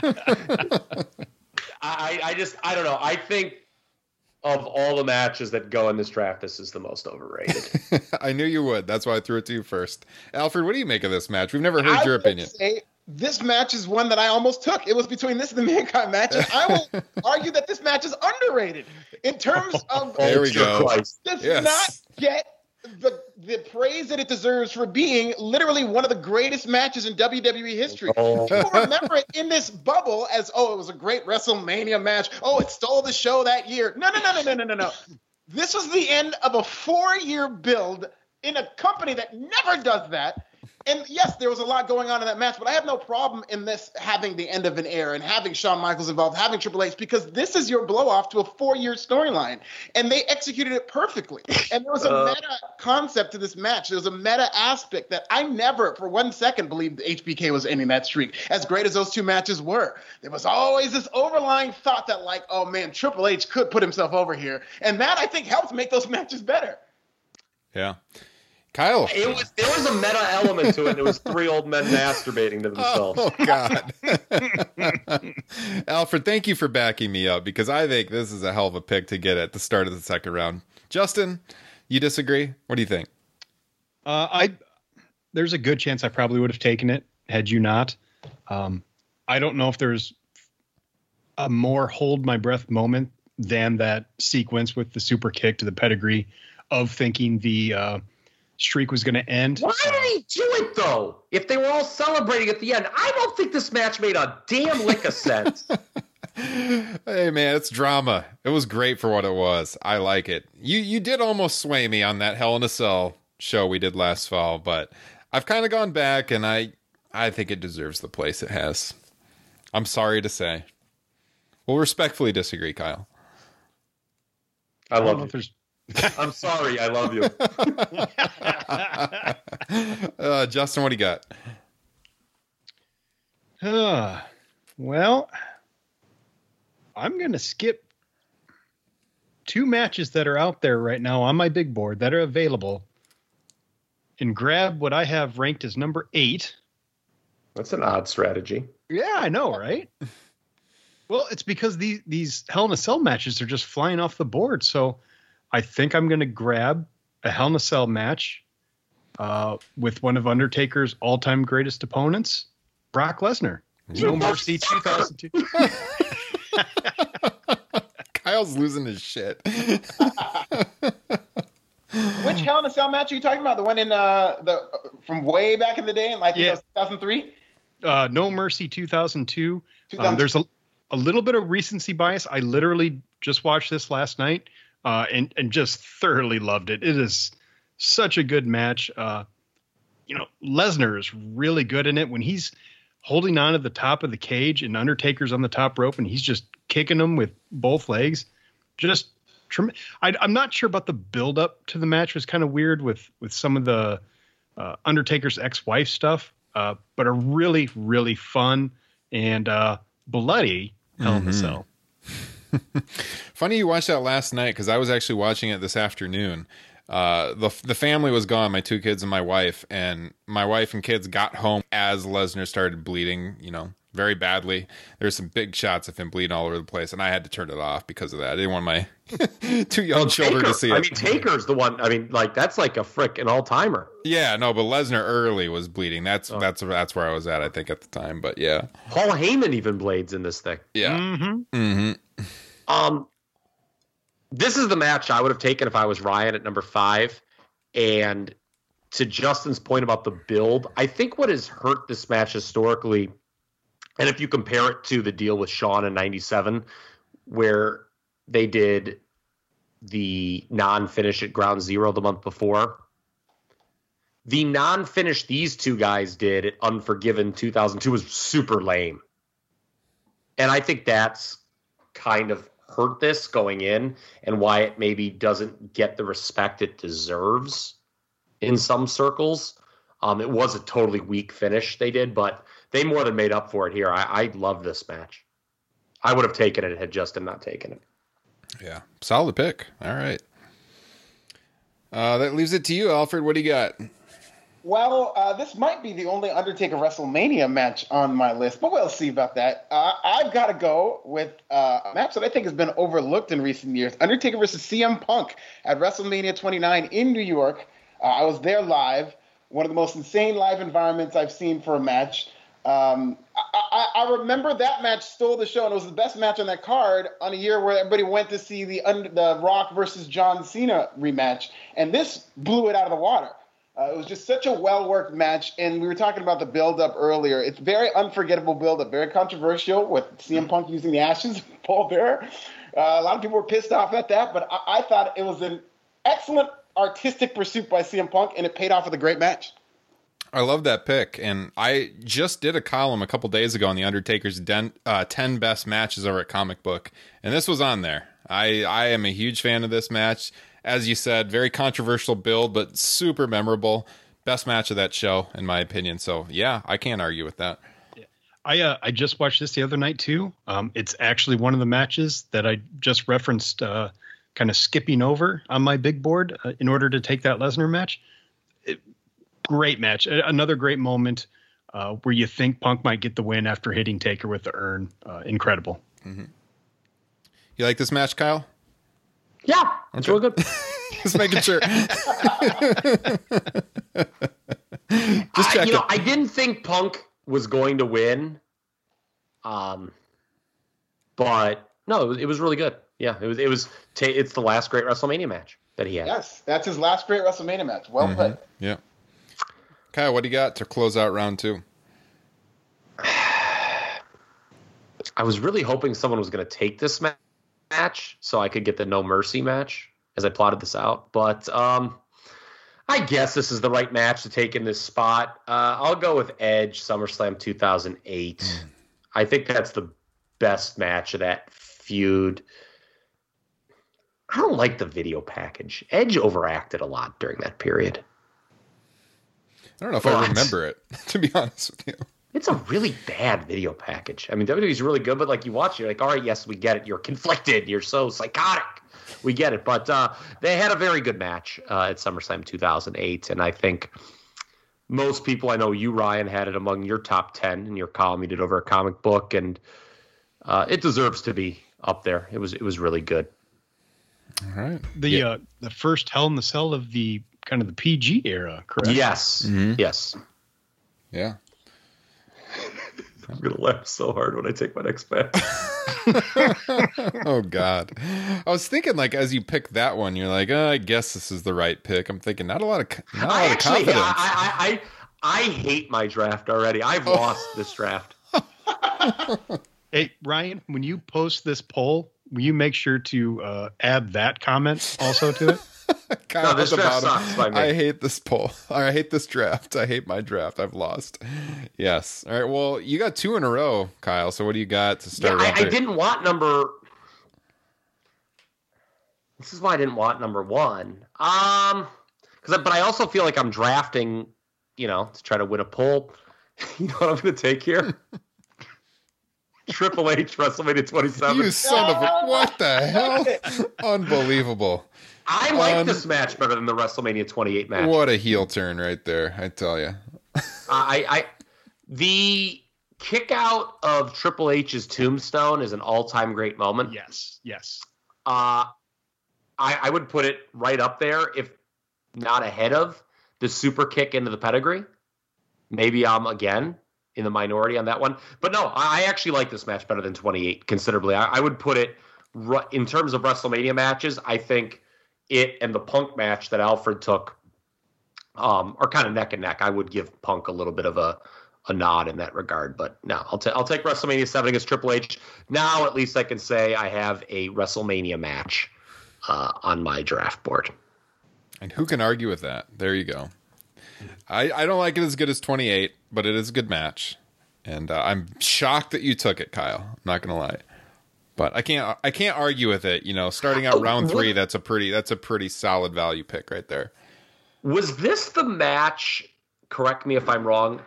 I, I just I don't know. I think of all the matches that go in this draft, this is the most overrated. [laughs] I knew you would. That's why I threw it to you first. Alfred, what do you make of this match? We've never heard I your opinion. say this match is one that I almost took. It was between this and the Mankind match, and I will [laughs] argue that this match is underrated in terms oh, of There we go. Christ. does Yes. not get the the praise that it deserves for being literally one of the greatest matches in WWE history. Oh. People remember it in this bubble as, oh, it was a great WrestleMania match. Oh, it stole the show that year. No, no, no, no, no, no, no, no. This was the end of a four-year build in a company that never does that. And yes, there was a lot going on in that match, but I have no problem in this having the end of an era and having Shawn Michaels involved, having Triple H, because this is your blow off to a four year storyline. And they executed it perfectly. And there was a Uh. meta concept to this match. There was a meta aspect that I never, for one second, believed HBK was ending that streak, as great as those two matches were. There was always this overlying thought that, like, oh man, Triple H could put himself over here. And that, I think, helped make those matches better. Yeah. Kyle. It was there was a meta element to it. It was three old men masturbating to themselves. Oh God, [laughs] Alfred, thank you for backing me up because I think this is a hell of a pick to get at the start of the second round. Justin, you disagree? What do you think? Uh, I there's a good chance I probably would have taken it had you not. Um, I don't know if there's a more hold my breath moment than that sequence with the super kick to the pedigree of thinking the uh, streak was going to end. Why did he do it though? If they were all celebrating at the end, I don't think this match made a damn lick of sense. [laughs] Hey man, it's drama. It was great for what it was. I like it. You you did almost sway me on that Hell in a Cell show we did last fall, but I've kind of gone back and I I think it deserves the place it has. I'm sorry to say. We'll respectfully disagree, Kyle. I I don't love know you. if there's [laughs] I'm sorry, I love you. [laughs] uh, Justin, what do you got? Uh, well, I'm going to skip two matches that are out there right now on my big board that are available and grab what I have ranked as number eight. That's an odd strategy. Yeah, I know, right? well, it's because these these Hell in a Cell matches are just flying off the board. So I think I'm going to grab a Hell in a Cell match uh, with one of Undertaker's all time greatest opponents, Brock Lesnar. No Mercy 2002. [laughs] Kyle's losing his shit. Which Hell in a Cell match are you talking about? The one in uh the from way back in the day, in like Yeah. 2003. uh, No Mercy 2002. Um, there's a, a little bit of recency bias. I literally just watched this last night uh, and and just thoroughly loved it. It is such a good match. Uh, you know, Lesnar is really good in it when he's holding on to the top of the cage and Undertaker's on the top rope and he's just kicking him with both legs. Just trem- I, I'm not sure about the build up to the match. It was kind of weird with with some of the uh, Undertaker's ex-wife stuff, uh, but a really really fun and uh, bloody Hell in a Mhm. Cell. Funny you watched that last night because I was actually watching it this afternoon. Uh, the the family was gone, my two kids and my wife, and my wife and kids got home as Lesnar started bleeding. You know, very badly. There's some big shots of him bleeding all over the place, and I had to turn it off because of that. I didn't want my [laughs] two young children Taker, to see it. I mean, Taker's the one. I mean, like that's like a frick an all timer. yeah, no, but Lesnar early was bleeding. That's that's that's where I was at, I think, at the time. But yeah, Paul Heyman even blades in this thing. yeah. Mm-hmm. Mm-hmm. Um, this is the match I would have taken if I was Ryan at number five. And to Justin's point about the build, I think what has hurt this match historically, and if you compare it to the deal with Shawn in '97, where they did the non-finish at Ground Zero the month before. The non-finish these two guys did at Unforgiven 2002 was super lame. And I think that's kind of hurt this going in and why it maybe doesn't get the respect it deserves in some circles. Um, it was a totally weak finish they did, but they more than made up for it here. I, I love this match. I would have taken it had Justin not taken it. Yeah, solid pick. All right. Uh, that leaves it to you, Alfred. What do you got? Well, uh, this might be the only Undertaker WrestleMania match on my list, but we'll see about that. Uh, I've got to go with uh, a match that I think has been overlooked in recent years Undertaker versus CM Punk at WrestleMania 29 in New York. Uh, I was there live, one of the most insane live environments I've seen for a match. Um, I, I, remember that match stole the show, and it was the best match on that card on a year where everybody went to see the the Rock versus John Cena rematch, and this blew it out of the water. Uh, it was just such a well worked match, and we were talking about the build up earlier. It's very unforgettable build up, very controversial with CM Punk using the ashes of [laughs] Paul Bearer. Uh, a lot of people were pissed off at that, but I, I thought it was an excellent artistic pursuit by CM Punk, and it paid off with a great match. I love that pick, and I just did a column a couple days ago on the Undertaker's den, uh, ten best matches over at Comic Book, and this was on there. I I am a huge fan of this match. As you said, very controversial build, but super memorable. Best match of that show, in my opinion. So yeah, I can't argue with that. I uh, I just watched this the other night too. Um, it's actually one of the matches that I just referenced, uh, kind of skipping over on my big board uh, in order to take that Lesnar match. It, great match, another great moment uh, where you think Punk might get the win after hitting Taker with the urn. Uh, incredible. Mm-hmm. You like this match, Kyle? Yeah, it's real good. [laughs] Just making sure. [laughs] Just checking. I, you know, I didn't think Punk was going to win. Um, but no, it was, it was really good. Yeah, it was. It was. T- it's the last great WrestleMania match that he had. Yes, that's his last great WrestleMania match. Well mm-hmm. played. Yeah. Kyle, what do you got to close out round two? [sighs] I was really hoping someone was going to take this match so I could get the No Mercy match as I plotted this out. But um, I guess this is the right match to take in this spot. Uh, I'll go with Edge SummerSlam 2008. Mm. I think that's the best match of that feud. I don't like the video package. Edge overacted a lot during that period. I don't know if but, I remember it, [laughs] to be honest with you. It's a really bad video package. I mean, WWE's really good, but like you watch, it, you're like, all right, yes, we get it. You're conflicted. You're so psychotic. We get it. But uh, they had a very good match uh, at SummerSlam 2008, and I think most people, I know you, Ryan, had it among your top 10 in your column you did over a comic book, and uh, it deserves to be up there. It was it was really good. All right. The yeah. uh, the first Hell in the Cell of the kind of the PG era, correct? Yes. Mm-hmm. Yes. Yeah. I'm gonna laugh so hard when I take my next bet. [laughs] oh God, I was thinking like as you pick that one, you're like, oh, I guess this is the right pick. I'm thinking not a lot of not a lot I actually, of confidence. I, I, I, I hate my draft already. I've oh. lost this draft. [laughs] hey Ryan, when you post this poll, will you make sure to uh, add that comment also to it? [laughs] [laughs] no, this draft sucks by me. I hate this poll. [laughs] I hate this draft. I hate my draft. I've lost. Yes. All right. Well, you got two in a row, Kyle. So what do you got to start? Yeah, I, I didn't want number. This is why I didn't want number one. Um, because but I also feel like I'm drafting, you know, to try to win a poll. [laughs] You know what I'm going to take here? Triple H WrestleMania 27. You son of a what the hell? Unbelievable. I like um, this match better than the WrestleMania 28 match. What a heel turn right there, I tell you. I, I, the kick out of Triple H's tombstone is an all-time great moment. Yes, yes. Uh, I, I would put it right up there, if not ahead of the super kick into the pedigree. Maybe I'm again in the minority on that one, but no, I actually like this match better than 28 considerably. I, I would put it in terms of WrestleMania matches. I think it and the Punk match that Alfred took um, are kind of neck and neck. I would give Punk a little bit of a a nod in that regard, but no, I'll take I'll take WrestleMania seven against Triple H. Now at least I can say I have a WrestleMania match uh, on my draft board. And who can argue with that? There you go. I, I don't like it as good as 28, but it is a good match. And uh, I'm shocked that you took it, Kyle. I'm not going to lie but I can't I can't argue with it. You know, starting out round three, that's a pretty that's a pretty solid value pick right there. Was this the match? Correct me if I'm wrong.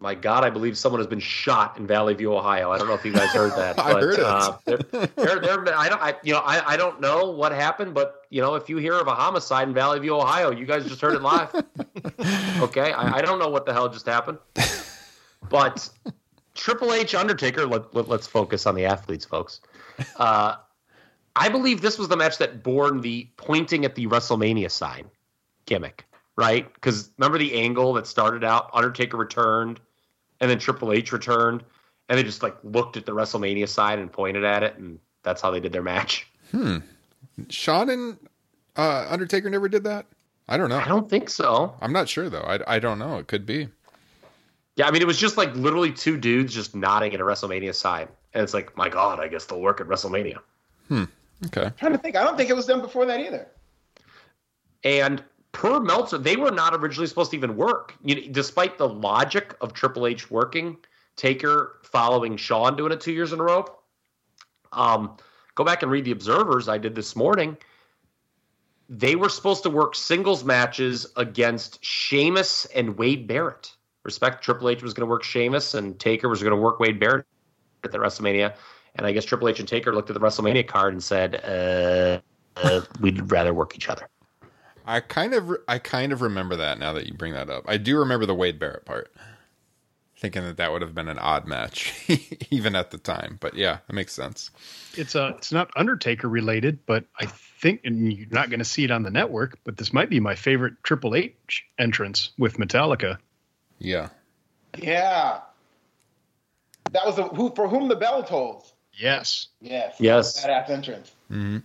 My God, I believe someone has been shot in Valley View, Ohio. I don't know if you guys heard that, [laughs] but I heard uh, they're, they're, they're, I don't, I, you know, I, I don't know what happened, but you know, if you hear of a homicide in Valley View, Ohio, you guys just heard it live. [laughs] okay, I, I don't know what the hell just happened, but Triple H Undertaker. Let, let, us focus on the athletes, folks. Uh, I believe this was the match that born the pointing at the WrestleMania sign gimmick, right? Because remember the angle that started out Undertaker returned, and then Triple H returned, and they just like looked at the WrestleMania side and pointed at it, and that's how they did their match. Hmm. Shawn and uh, Undertaker never did that. I don't know. I don't think so. I'm not sure though. I I don't know. It could be. Yeah, I mean, it was just like literally two dudes just nodding at a WrestleMania sign, and it's like, my God, I guess they'll work at WrestleMania. Hmm. Okay. trying to think. I don't think it was done before that either. And per Meltzer, they were not originally supposed to even work. You know, despite the logic of Triple H working, Taker following Shawn doing it two years in a row. Um, go back and read the Observers. I did this morning. They were supposed to work singles matches against Sheamus and Wade Barrett. Respect, Triple H was going to work Sheamus, and Taker was going to work Wade Barrett at the WrestleMania. And I guess Triple H and Taker looked at the WrestleMania card and said, uh, uh, "We'd rather work each other." I kind of I kind of remember that now that you bring that up. I do remember the Wade Barrett part. Thinking that that would have been an odd match [laughs] even at the time. But yeah, that makes sense. It's uh it's not Undertaker related, but I think and you're not going to see it on the network, but this might be my favorite Triple H entrance with Metallica. Yeah. Yeah. That was the who for whom the bell tolls. Yes. Yes. Yes. Badass entrance. Mm-hmm.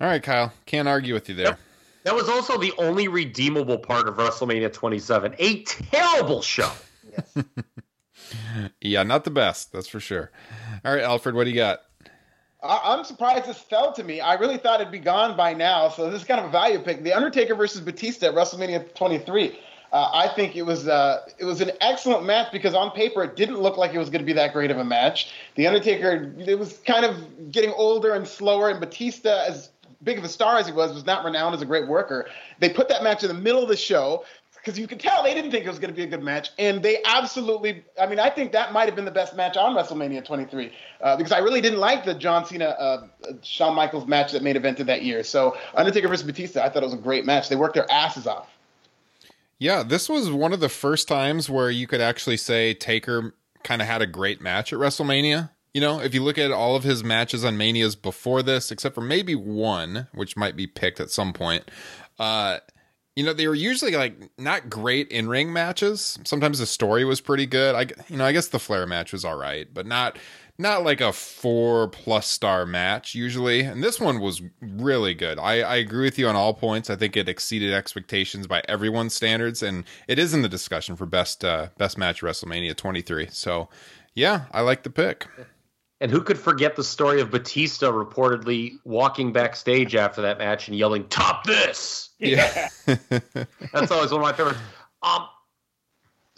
All right, Kyle. Can't argue with you there. That was also the only redeemable part of WrestleMania 27. A terrible show. Yes. [laughs] Yeah, not the best, that's for sure. All right, Alfred, what do you got? I- I'm surprised this fell to me. I really thought it'd be gone by now. So this is kind of a value pick. The Undertaker versus Batista at WrestleMania 23. Uh, I think it was uh, it was an excellent match because on paper it didn't look like it was going to be that great of a match. The Undertaker it was kind of getting older and slower, and Batista, as big of a star as he was, was not renowned as a great worker. They put that match in the middle of the show because you could tell they didn't think it was going to be a good match, and they absolutely. I mean, I think that might have been the best match on WrestleMania 23 uh, because I really didn't like the John Cena uh, Shawn Michaels match that main evented that year. So Undertaker versus Batista, I thought it was a great match. They worked their asses off. Yeah, this was one of the first times where you could actually say Taker kind of had a great match at WrestleMania. You know, if you look at all of his matches on Manias before this, except for maybe one, which might be picked at some point, uh, you know, they were usually like not great in ring matches. Sometimes the story was pretty good. I, you know, I guess the Flair match was all right, but not not like a four plus star match usually. And this one was really good. I, I agree with you on all points. I think it exceeded expectations by everyone's standards, and it is in the discussion for best uh, best match WrestleMania 23. So, yeah, I like the pick. And who could forget the story of Batista reportedly walking backstage after that match and yelling, "Top this!" Yeah, [laughs] that's always one of my favorites. Um,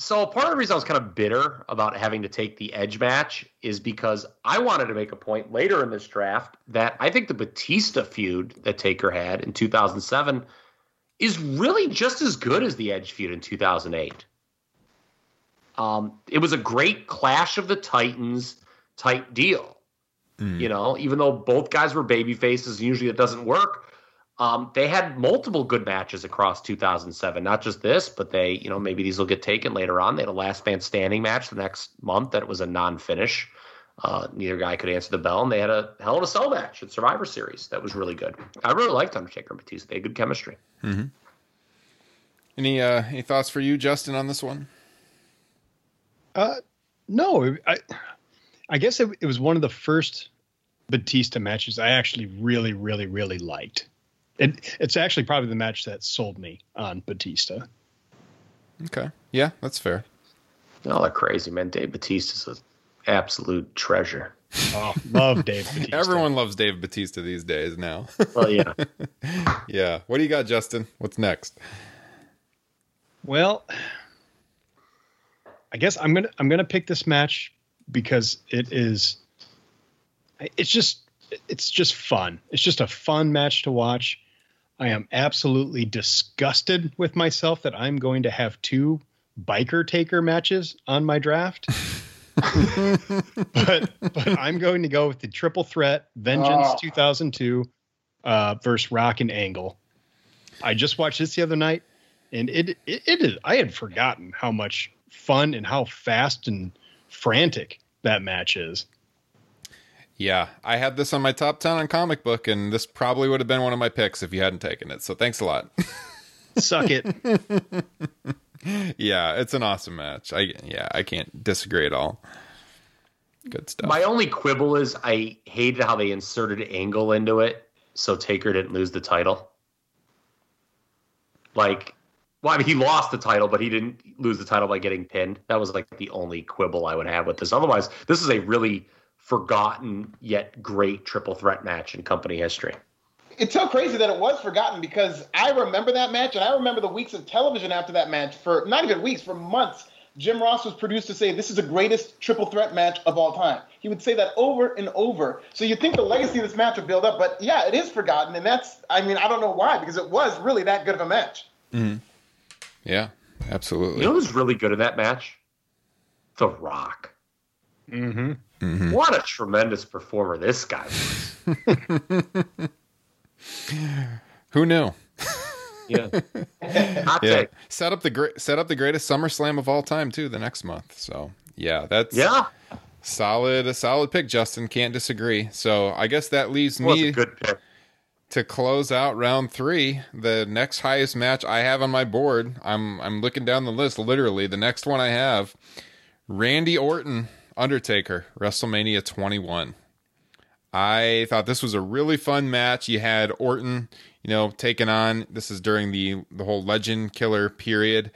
so part of the reason I was kind of bitter about having to take the Edge match is because I wanted to make a point later in this draft that I think the Batista feud that Taker had in 2007 is really just as good as the Edge feud in 2008. Um, it was a great clash of the Titans type deal. Mm. You know, even though both guys were baby faces, usually it doesn't work. Um, they had multiple good matches across 2007, not just this, but they, you know, maybe these will get taken later on. They had a last man standing match the next month that was a non finish. Uh, neither guy could answer the bell, and they had a hell of a cell match at Survivor Series that was really good. I really liked Undertaker and Batista. They had good chemistry. Mm-hmm. Any uh, any thoughts for you, Justin, on this one? Uh, no, I, I guess it, it was one of the first Batista matches I actually really, really, really liked. It, it's actually probably the match that sold me on Batista. Okay, yeah, that's fair. Oh, they're crazy, man. Dave Batista's an absolute treasure. Oh, love Dave Batista. [laughs] Everyone loves Dave Batista these days now. well, yeah. [laughs] yeah. What do you got, Justin? What's next? Well, I guess I'm gonna I'm gonna pick this match because it is it's just it's just fun. It's just a fun match to watch. I am absolutely disgusted with myself that I'm going to have two biker taker matches on my draft. [laughs] but but I'm going to go with the triple threat Vengeance Oh. 2002 uh, versus Rock and Angle. I just watched this the other night, and it, it it is. I had forgotten how much fun and how fast and frantic that match is. Yeah, I had this on my top 10 on comic book, and this probably would have been one of my picks if you hadn't taken it. So thanks a lot. [laughs] Suck it. yeah, it's an awesome match. I yeah, I can't disagree at all. Good stuff. My only quibble is I hated how they inserted Angle into it, so Taker didn't lose the title. Like, well, I mean, he lost the title, but he didn't lose the title by getting pinned. That was like the only quibble I would have with this. Otherwise, this is a really forgotten yet great triple threat match in company history. It's so crazy that it was forgotten because I remember that match and I remember the weeks of television after that match for not even weeks, for months. Jim Ross was produced to say this is the greatest triple threat match of all time. He would say that over and over. So you'd think the legacy of this match would build up, but yeah, it is forgotten, and that's I mean I don't know why because it was really that good of a match. Mm-hmm. Yeah, absolutely. You know who's really good in that match? The Rock. Mm-hmm. Mm-hmm. What a tremendous performer this guy was. [laughs] Who knew? Yeah. [laughs] Hot yeah. take. Set up the great set up the greatest SummerSlam of all time too the next month. So yeah, that's Yeah. solid a solid pick, Justin. Can't disagree. So I guess that leaves me good pick. to close out round three. The next highest match I have on my board. I'm I'm looking down the list. Literally, the next one I have, Randy Orton, Undertaker, WrestleMania 21. I thought this was a really fun match. You had Orton, you know, taking on. This is during the the whole Legend Killer period.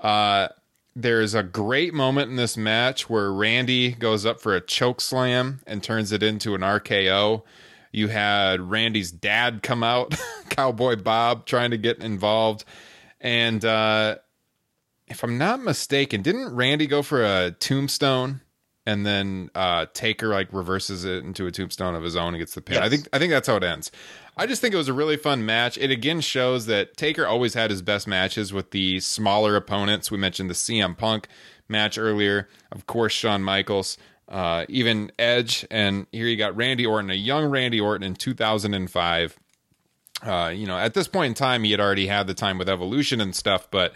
Uh, there's a great moment in this match where Randy goes up for a choke slam and turns it into an RKO. You had Randy's dad come out, [laughs] Cowboy Bob, trying to get involved. And uh, if I'm not mistaken, didn't Randy go for a tombstone? And then uh, Taker like reverses it into a tombstone of his own and gets the pin. I think I think that's how it ends. I just think it was a really fun match. It again shows that Taker always had his best matches with the smaller opponents. We mentioned the CM Punk match earlier, of course, Shawn Michaels, uh, even Edge, and here you got Randy Orton, a young Randy Orton in 2005. Uh, you know, at this point in time, he had already had the time with Evolution and stuff, but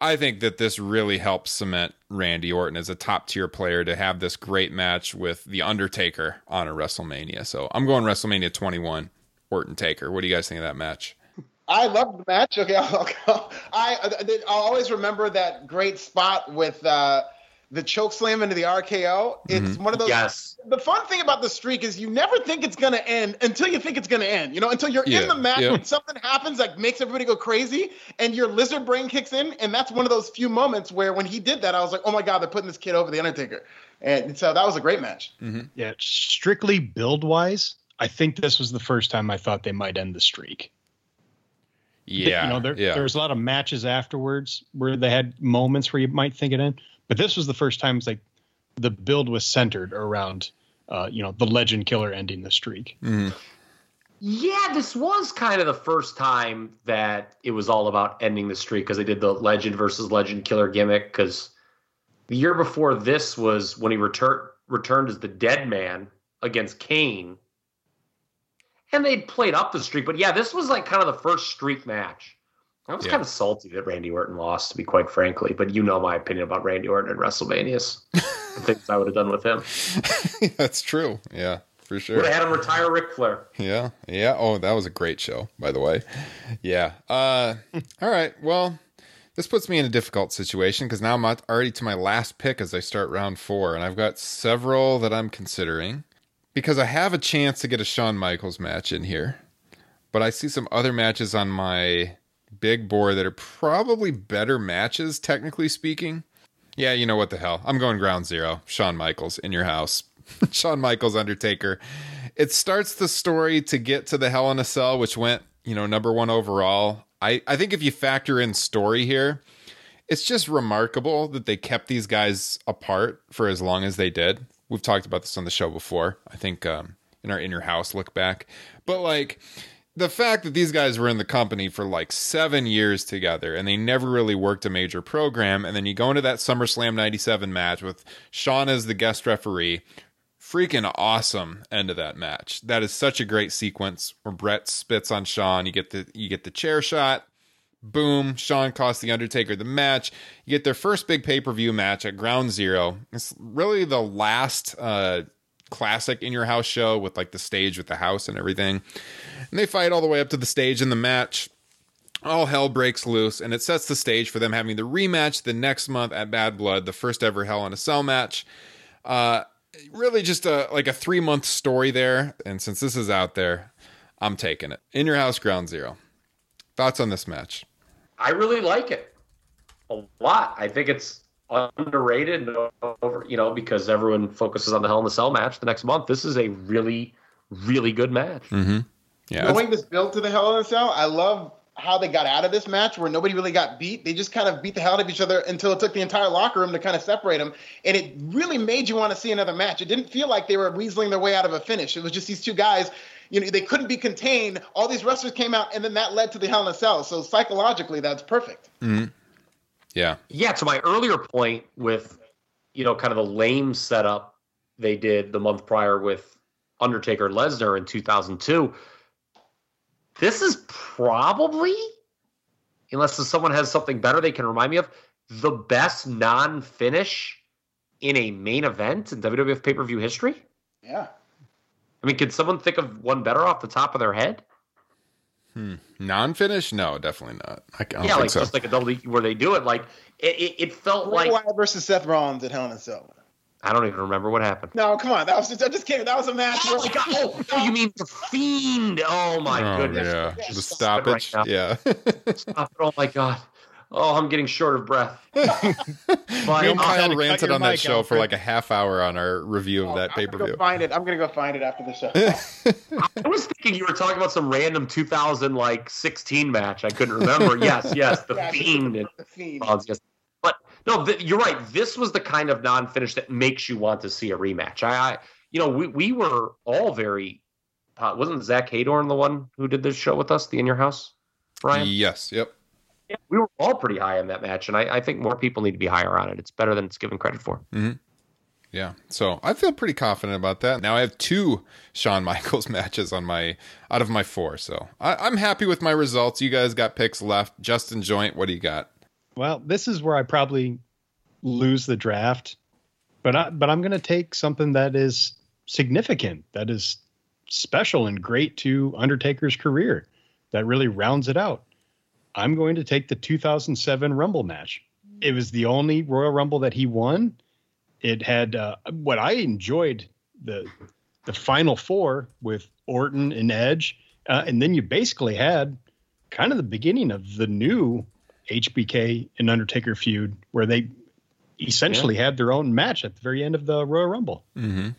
I think that this really helps cement Randy Orton as a top tier player to have this great match with The Undertaker on a WrestleMania. So I'm going WrestleMania 21, Orton Taker. What do you guys think of that match? I love the match. Okay, I'll, I'll, I I'll always remember that great spot with uh, the choke slam into the RKO. It's mm-hmm. one of those. Yes. The fun thing about the streak is you never think it's going to end until you think it's going to end. You know, until you're Yeah, in the match yeah. and something happens that makes everybody go crazy, and your lizard brain kicks in, and that's one of those few moments where when he did that, I was like, oh my god, they're putting this kid over the Undertaker, and so that was a great match. Mm-hmm. Yeah, strictly build wise, I think this was the first time I thought they might end the streak. Yeah. you know, there, yeah. there was a lot of matches afterwards where they had moments where you might think it end, but this was the first time it's like the build was centered around, uh, you know, the legend killer ending the streak. Mhm. Yeah, this was kind of the first time that it was all about ending the streak because they did the legend versus legend killer gimmick. Because the year before this was when he returned returned as the dead man against Kane, and they'd played up the streak. But yeah, this was like kind of the first streak match. I was Yeah. kind of salty that Randy Orton lost, to be quite frankly. But you know my opinion about Randy Orton and WrestleManias. [laughs] the things I would have done with him. [laughs] That's true. Yeah, for sure. Would have had him retire Ric Flair. Yeah, yeah. Oh, that was a great show, by the way. Yeah. Uh, [laughs] all right. Well, this puts me in a difficult situation because now I'm already to my last pick as I start round four, and I've got several that I'm considering because I have a chance to get a Shawn Michaels match in here, but I see some other matches on my big board that are probably better matches, technically speaking. Yeah, you know what the hell. I'm going ground zero. Shawn Michaels in your house. [laughs] Shawn Michaels Undertaker. It starts the story to get to the Hell in a Cell, which went, you know, number one overall. I, I think if you factor in story here, it's just remarkable that they kept these guys apart for as long as they did. We've talked about this on the show before. I think um, in our in your house look back, but like the fact that these guys were in the company for like seven years together and they never really worked a major program, and then you go into that SummerSlam '97 match with Shawn as the guest referee. Freaking awesome end of that match. That is such a great sequence where Bret spits on Shawn. You get the you get the chair shot boom, Shawn cost the Undertaker the match. You get their first big pay per view match at Ground Zero. It's really the last uh, classic in your house show with like the stage with the house and everything. And they fight all the way up to the stage in the match. all hell breaks loose, and it sets the stage for them having the rematch the next month at Bad Blood, the first ever Hell in a Cell match. Uh, really, just a like a three month story there, and since this is out there, I'm taking it. In your house, Ground Zero. Thoughts on this match? I really like it a lot. I think it's underrated over, you know, because everyone focuses on the Hell in the Cell match the next month. This is a really, really good match. Mm-hmm. Yeah. Knowing this build to the Hell in a Cell, I love how they got out of this match where nobody really got beat. They just kind of beat the hell out of each other until it took the entire locker room to kind of separate them. And it really made you want to see another match. It didn't feel like they were weaseling their way out of a finish. It was just these two guys, you know, they couldn't be contained. All these wrestlers came out, and then that led to the Hell in a Cell. So psychologically, that's perfect. Mm-hmm. Yeah. Yeah. To my earlier point with, you know, kind of the lame setup they did the month prior with Undertaker Lesnar in 2002 this is probably, unless someone has something better they can remind me of, the best non finish in a main event in WWF pay per view history. Yeah. I mean, can someone think of one better off the top of their head? Hmm. Non-finish? No, definitely not. I, I yeah, like so. just like a double where they do it. Like it, it, it felt Bray like Wyatt versus Seth Rollins at Hell in a Cell. I don't even remember what happened. No, come on. That was just, I'm just kidding. That was a match. Oh my god! Oh, oh, you mean the fiend? Oh my oh, goodness! Yeah, the stoppage. Right yeah. Stop it! Oh my god! Oh, I'm getting short of breath. but Me and Kyle to ranted on that show mic, for like a half hour on our review of Oh, that I'm pay per view. find it. I'm gonna go find it after the show. [laughs] I was thinking you were talking about some random 2000 like 16 match. I couldn't remember. yes, yes, the [laughs] Yeah, fiend. And, the [laughs] fiend. Rollins, yes. But no, th- you're right. This was the kind of non-finish that makes you want to see a rematch. I, I you know, we we were all very. Uh, wasn't Zack Heydorn the one who did this show with us, the In Your House, Brian? Yes. Yep. Yeah, we were all pretty high on that match, and I, I think more people need to be higher on it. It's better than it's given credit for. Mm-hmm. Yeah. So I feel pretty confident about that. Now I have two Shawn [laughs] Michaels matches on my out of my four. So I, I'm happy with my results. You guys got picks left. Justin Joint, what do you got? Well, this is where I probably lose the draft, but I, but I'm going to take something that is significant, that is special and great to Undertaker's career, that really rounds it out. I'm going to take the 2007 Rumble match. It was the only Royal Rumble that he won. It had uh, what I enjoyed the the final four with Orton and Edge, uh, and then you basically had kind of the beginning of the new HBK and Undertaker feud, where they essentially had their own match at the very end of the Royal Rumble. Mm-hmm.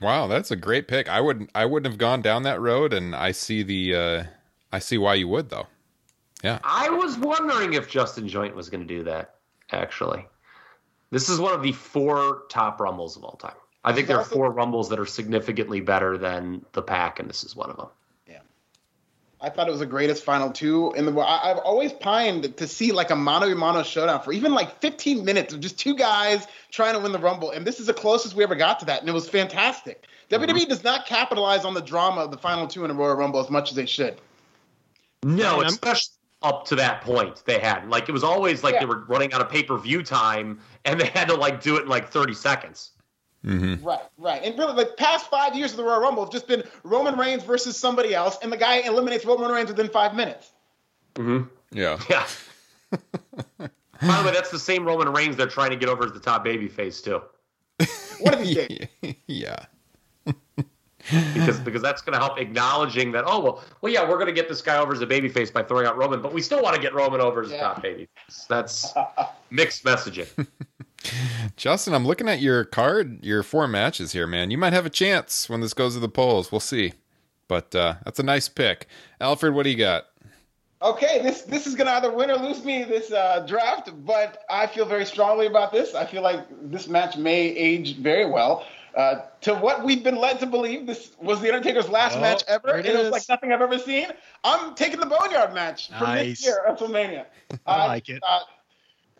Wow, that's a great pick. I wouldn't I wouldn't have gone down that road, and I see the uh, I see why you would though. Yeah. I was wondering if Justin Joint was going to do that. Actually, this is one of the four top rumbles of all time. I think there are four rumbles that are significantly better than the pack, and this is one of them. Yeah, I thought it was the greatest final two in the world. I, I've always pined to see like a mano a mano showdown for even like 15 minutes of just two guys trying to win the Rumble. And this is the closest we ever got to that. And it was fantastic. Mm-hmm. WWE does not capitalize on the drama of the final two in a Royal Rumble as much as they should. No, especially up to that point they had. Like it was always like Yeah. they were running out of pay per view time, and they had to like do it in like 30 seconds. Mm-hmm. Right, right. And really, the past five years of the Royal Rumble have just been Roman Reigns versus somebody else, and the guy eliminates Roman Reigns within five minutes. Mm-hmm. Yeah. [laughs] Yeah. By the way, that's the same Roman Reigns they're trying to get over as the top baby face too. One of these days. [laughs] yeah. Because because that's going to help acknowledging that oh well well yeah we're going to get this guy over as a babyface by throwing out Roman but we still want to get Roman over as a top baby. That's [laughs] mixed messaging. [laughs] Justin, I'm looking at your card, your four matches here, man. You might have a chance when this goes to the polls. We'll see. But uh, that's a nice pick. Alfred, what do you got? Okay, this this is gonna either win or lose me this uh, draft, but I feel very strongly about this. I feel like this match may age very well. Uh, to what we've been led to believe, this was the Undertaker's last Oh, match ever, it it was like nothing I've ever seen. I'm taking the Boneyard match from this year, of WrestleMania. [laughs] I like it. Uh,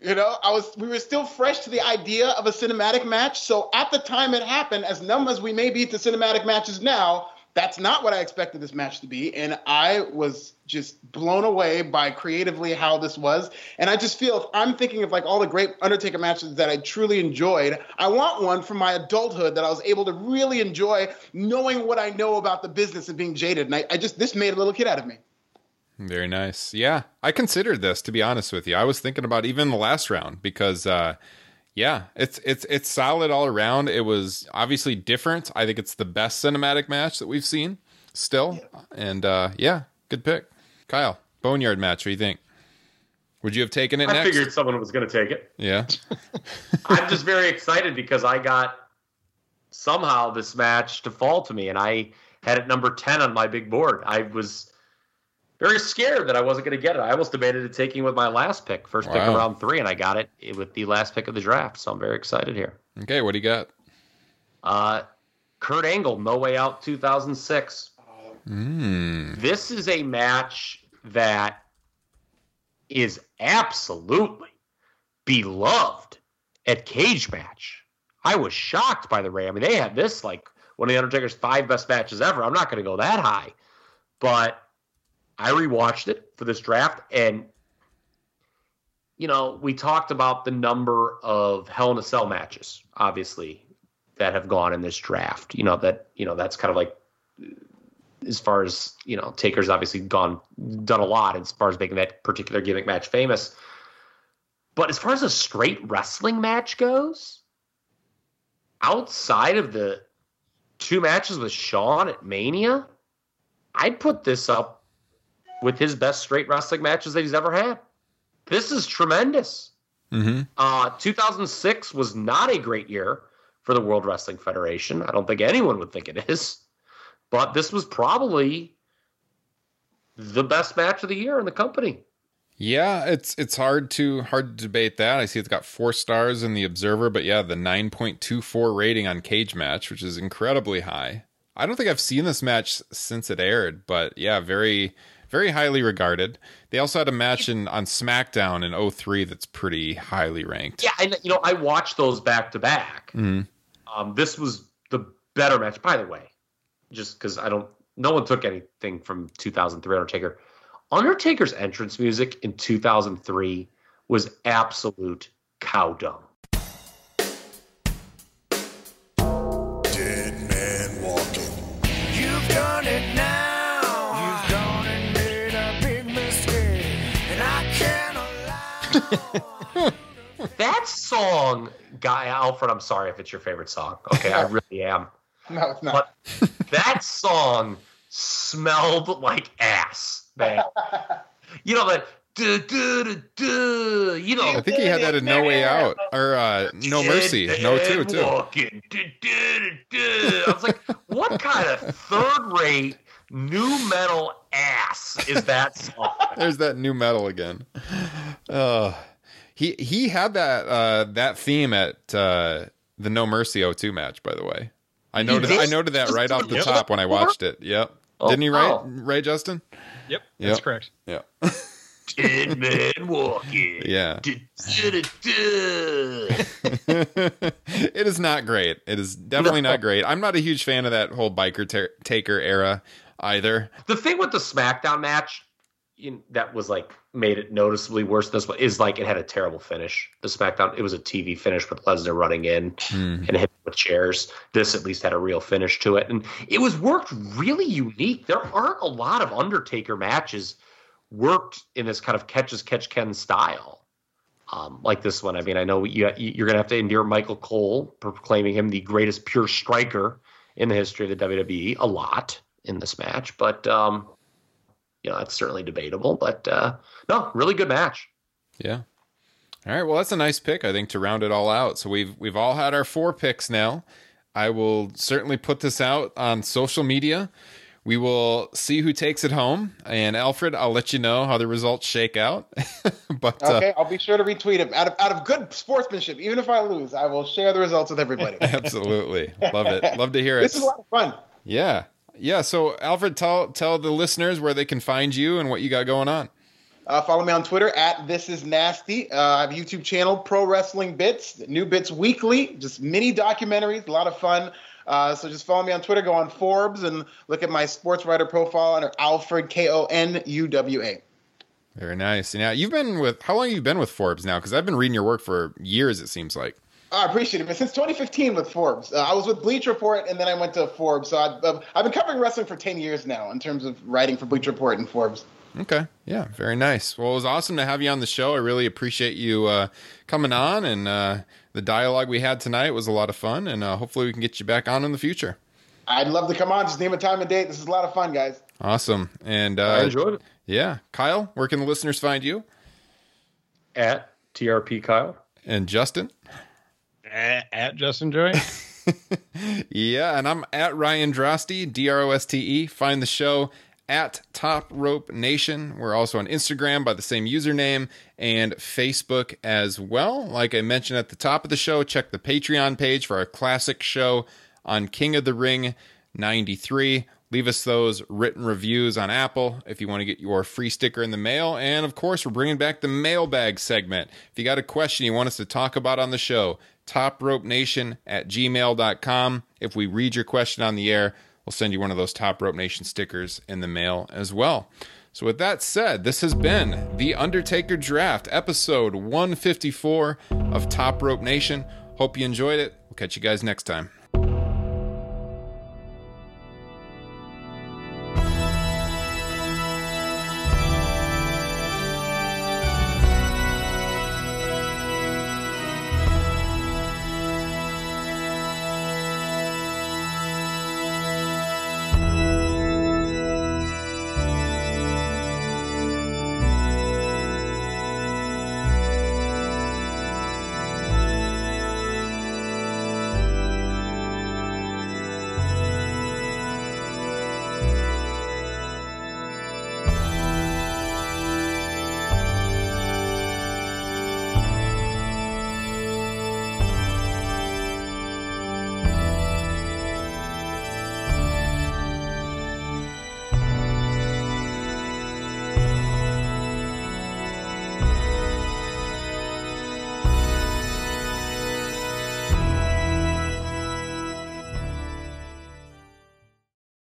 you know, I was we were still fresh to the idea of a cinematic match. So at the time it happened, as numb as we may be to cinematic matches now, that's not what I expected this match to be, and I was just blown away by creatively how this was. And I just feel if I'm thinking of like all the great Undertaker matches that I truly enjoyed, I want one from my adulthood that I was able to really enjoy, knowing what I know about the business and being jaded. And I, I just this made a little kid out of me. Very nice. Yeah, I considered this to be honest with you. I was thinking about even the last round because uh yeah, it's it's it's solid all around. It was obviously different. I think it's the best cinematic match that we've seen still. And uh yeah, good pick. Kyle, Boneyard match, what do you think? Would you have taken it I next? figured someone was going to take it. Yeah. [laughs] [laughs] I'm just very excited because I got somehow this match to fall to me, and I had it number 10 on my big board. I was very scared that I wasn't going to get it. I almost debated it taking with my last pick, first pick of round three, and I got it with the last pick of the draft. So I'm very excited here. Okay, what do you got? Uh, Kurt Angle, No Way Out 2006. Mm. This is a match that is absolutely beloved at Cage Match. I was shocked by the Ray. I mean, they had this like one of the Undertaker's five best matches ever. I'm not going to go that high, but I rewatched it for this draft, and you know, we talked about the number of Hell in a Cell matches, obviously, that have gone in this draft. You know that you know that's kind of like as far as you know, Taker's obviously gone done a lot as far as making that particular gimmick match famous. But as far as a straight wrestling match goes, outside of the two matches with Shawn at Mania, I'd put this up with his best straight wrestling matches that he's ever had. This is tremendous. Mm-hmm. Uh, 2006 was not a great year for the World Wrestling Federation. I don't think anyone would think it is. But this was probably the best match of the year in the company. Yeah, it's it's hard to hard to debate that. I see it's got four stars in the Observer, but yeah, the nine point two four rating on Cage Match, which is incredibly high. I don't think I've seen this match since it aired, but yeah, very very highly regarded. They also had a match in on SmackDown in 03 that's pretty highly ranked. Yeah, and you know, I watched those back to back. Mhm. Um, this was the better match, by the way, just because I don't. No one took anything from 2003 Undertaker. Undertaker's entrance music in 2003 was absolute cow dung. [laughs] That song, Guy Alfred, I'm sorry if it's your favorite song. Okay, I really am. No, it's not. But that song smelled like ass, man. You know that. Duh, duh, duh, duh, you know, I think he had that in No Way Out or uh, No Mercy, No Two too. Walking. Duh, duh, duh, duh. I was like, what kind of third-rate nu metal ass is that song? [laughs] There's that nu metal again. Uh, he he had that uh, that theme at uh, the No Mercy 02 match, by the way. I noted? I noted that right off the Yep. top when I watched it. Yep. Oh, Didn't he right? oh. Right, Justin? Yep, that's Yep. correct. Yeah. Dead man walking. [laughs] Yeah. [laughs] It is not great. It is definitely No. not great. I'm not a huge fan of that whole biker ta- taker era either. the thing with the SmackDown match in, that was like made it noticeably worse than this one is like it had a terrible finish. The SmackDown, it was a TV finish with Lesnar running in Hmm. and hitting with chairs. This at least had a real finish to it, and it was worked really unique. There aren't a lot of Undertaker matches worked in this kind of catch as catch can style. Um, like this one, I mean, I know you, you're going to have to endure Michael Cole proclaiming him the greatest pure striker in the history of the WWE a lot in this match, but um, you know that's certainly debatable. But uh, no, really good match. Yeah. All right. Well, that's a nice pick, I think, to round it all out. So we've we've all had our four picks now. I will certainly put this out on social media. We will see who takes it home. And Alfred, I'll let you know how the results shake out. [laughs] but uh, Okay, I'll be sure to retweet him out of out of good sportsmanship. Even if I lose, I will share the results with everybody. [laughs] absolutely love it. Love to hear it. this is a lot of fun. Yeah. Yeah. So Alfred, tell tell the listeners where they can find you and what you got going on. Uh, follow me on Twitter at This Is Nasty. Uh, I have a YouTube channel, Pro Wrestling Bits, new bits weekly, just mini documentaries, a lot of fun. Uh, so just follow me on Twitter, go on Forbes, and look at my sports writer profile under Alfred K O N U W A. Very nice. Now you've been with how long have you been with Forbes now? Because I've been reading your work for years. It seems like. I appreciate it. But since 2015 with Forbes, uh, I was with Bleacher Report, and then I went to Forbes. So I've, I've- I've been covering wrestling for 10 years now in terms of writing for Bleacher Report and Forbes. Okay. Yeah. Very nice. Well, it was awesome to have you on the show. I really appreciate you uh, coming on, and uh, the dialogue we had tonight was a lot of fun. And uh, hopefully, we can get you back on in the future. I'd love to come on. Just name a time and date. This is a lot of fun, guys. Awesome. And uh, I enjoyed it. Yeah, Kyle, where can the listeners find you? At TRP Kyle. And Justin. At, at Justin Joy. [laughs] yeah, and I'm at Ryan Droste, D R O S T E. Find the show at Top Rope Nation. We're also on Instagram by the same username and Facebook as well. Like I mentioned at the top of the show, check the Patreon page for our classic show on King of the Ring 93. Leave us those written reviews on Apple if you want to get your free sticker in the mail. And of course, we're bringing back the mailbag segment. If you got a question you want us to talk about on the show, topropenation at gmail.com. If we read your question on the air, we'll send you one of those Top Rope Nation stickers in the mail as well. So, with that said, this has been the Undertaker Draft, episode 154 of Top Rope Nation. Hope you enjoyed it. We'll catch you guys next time.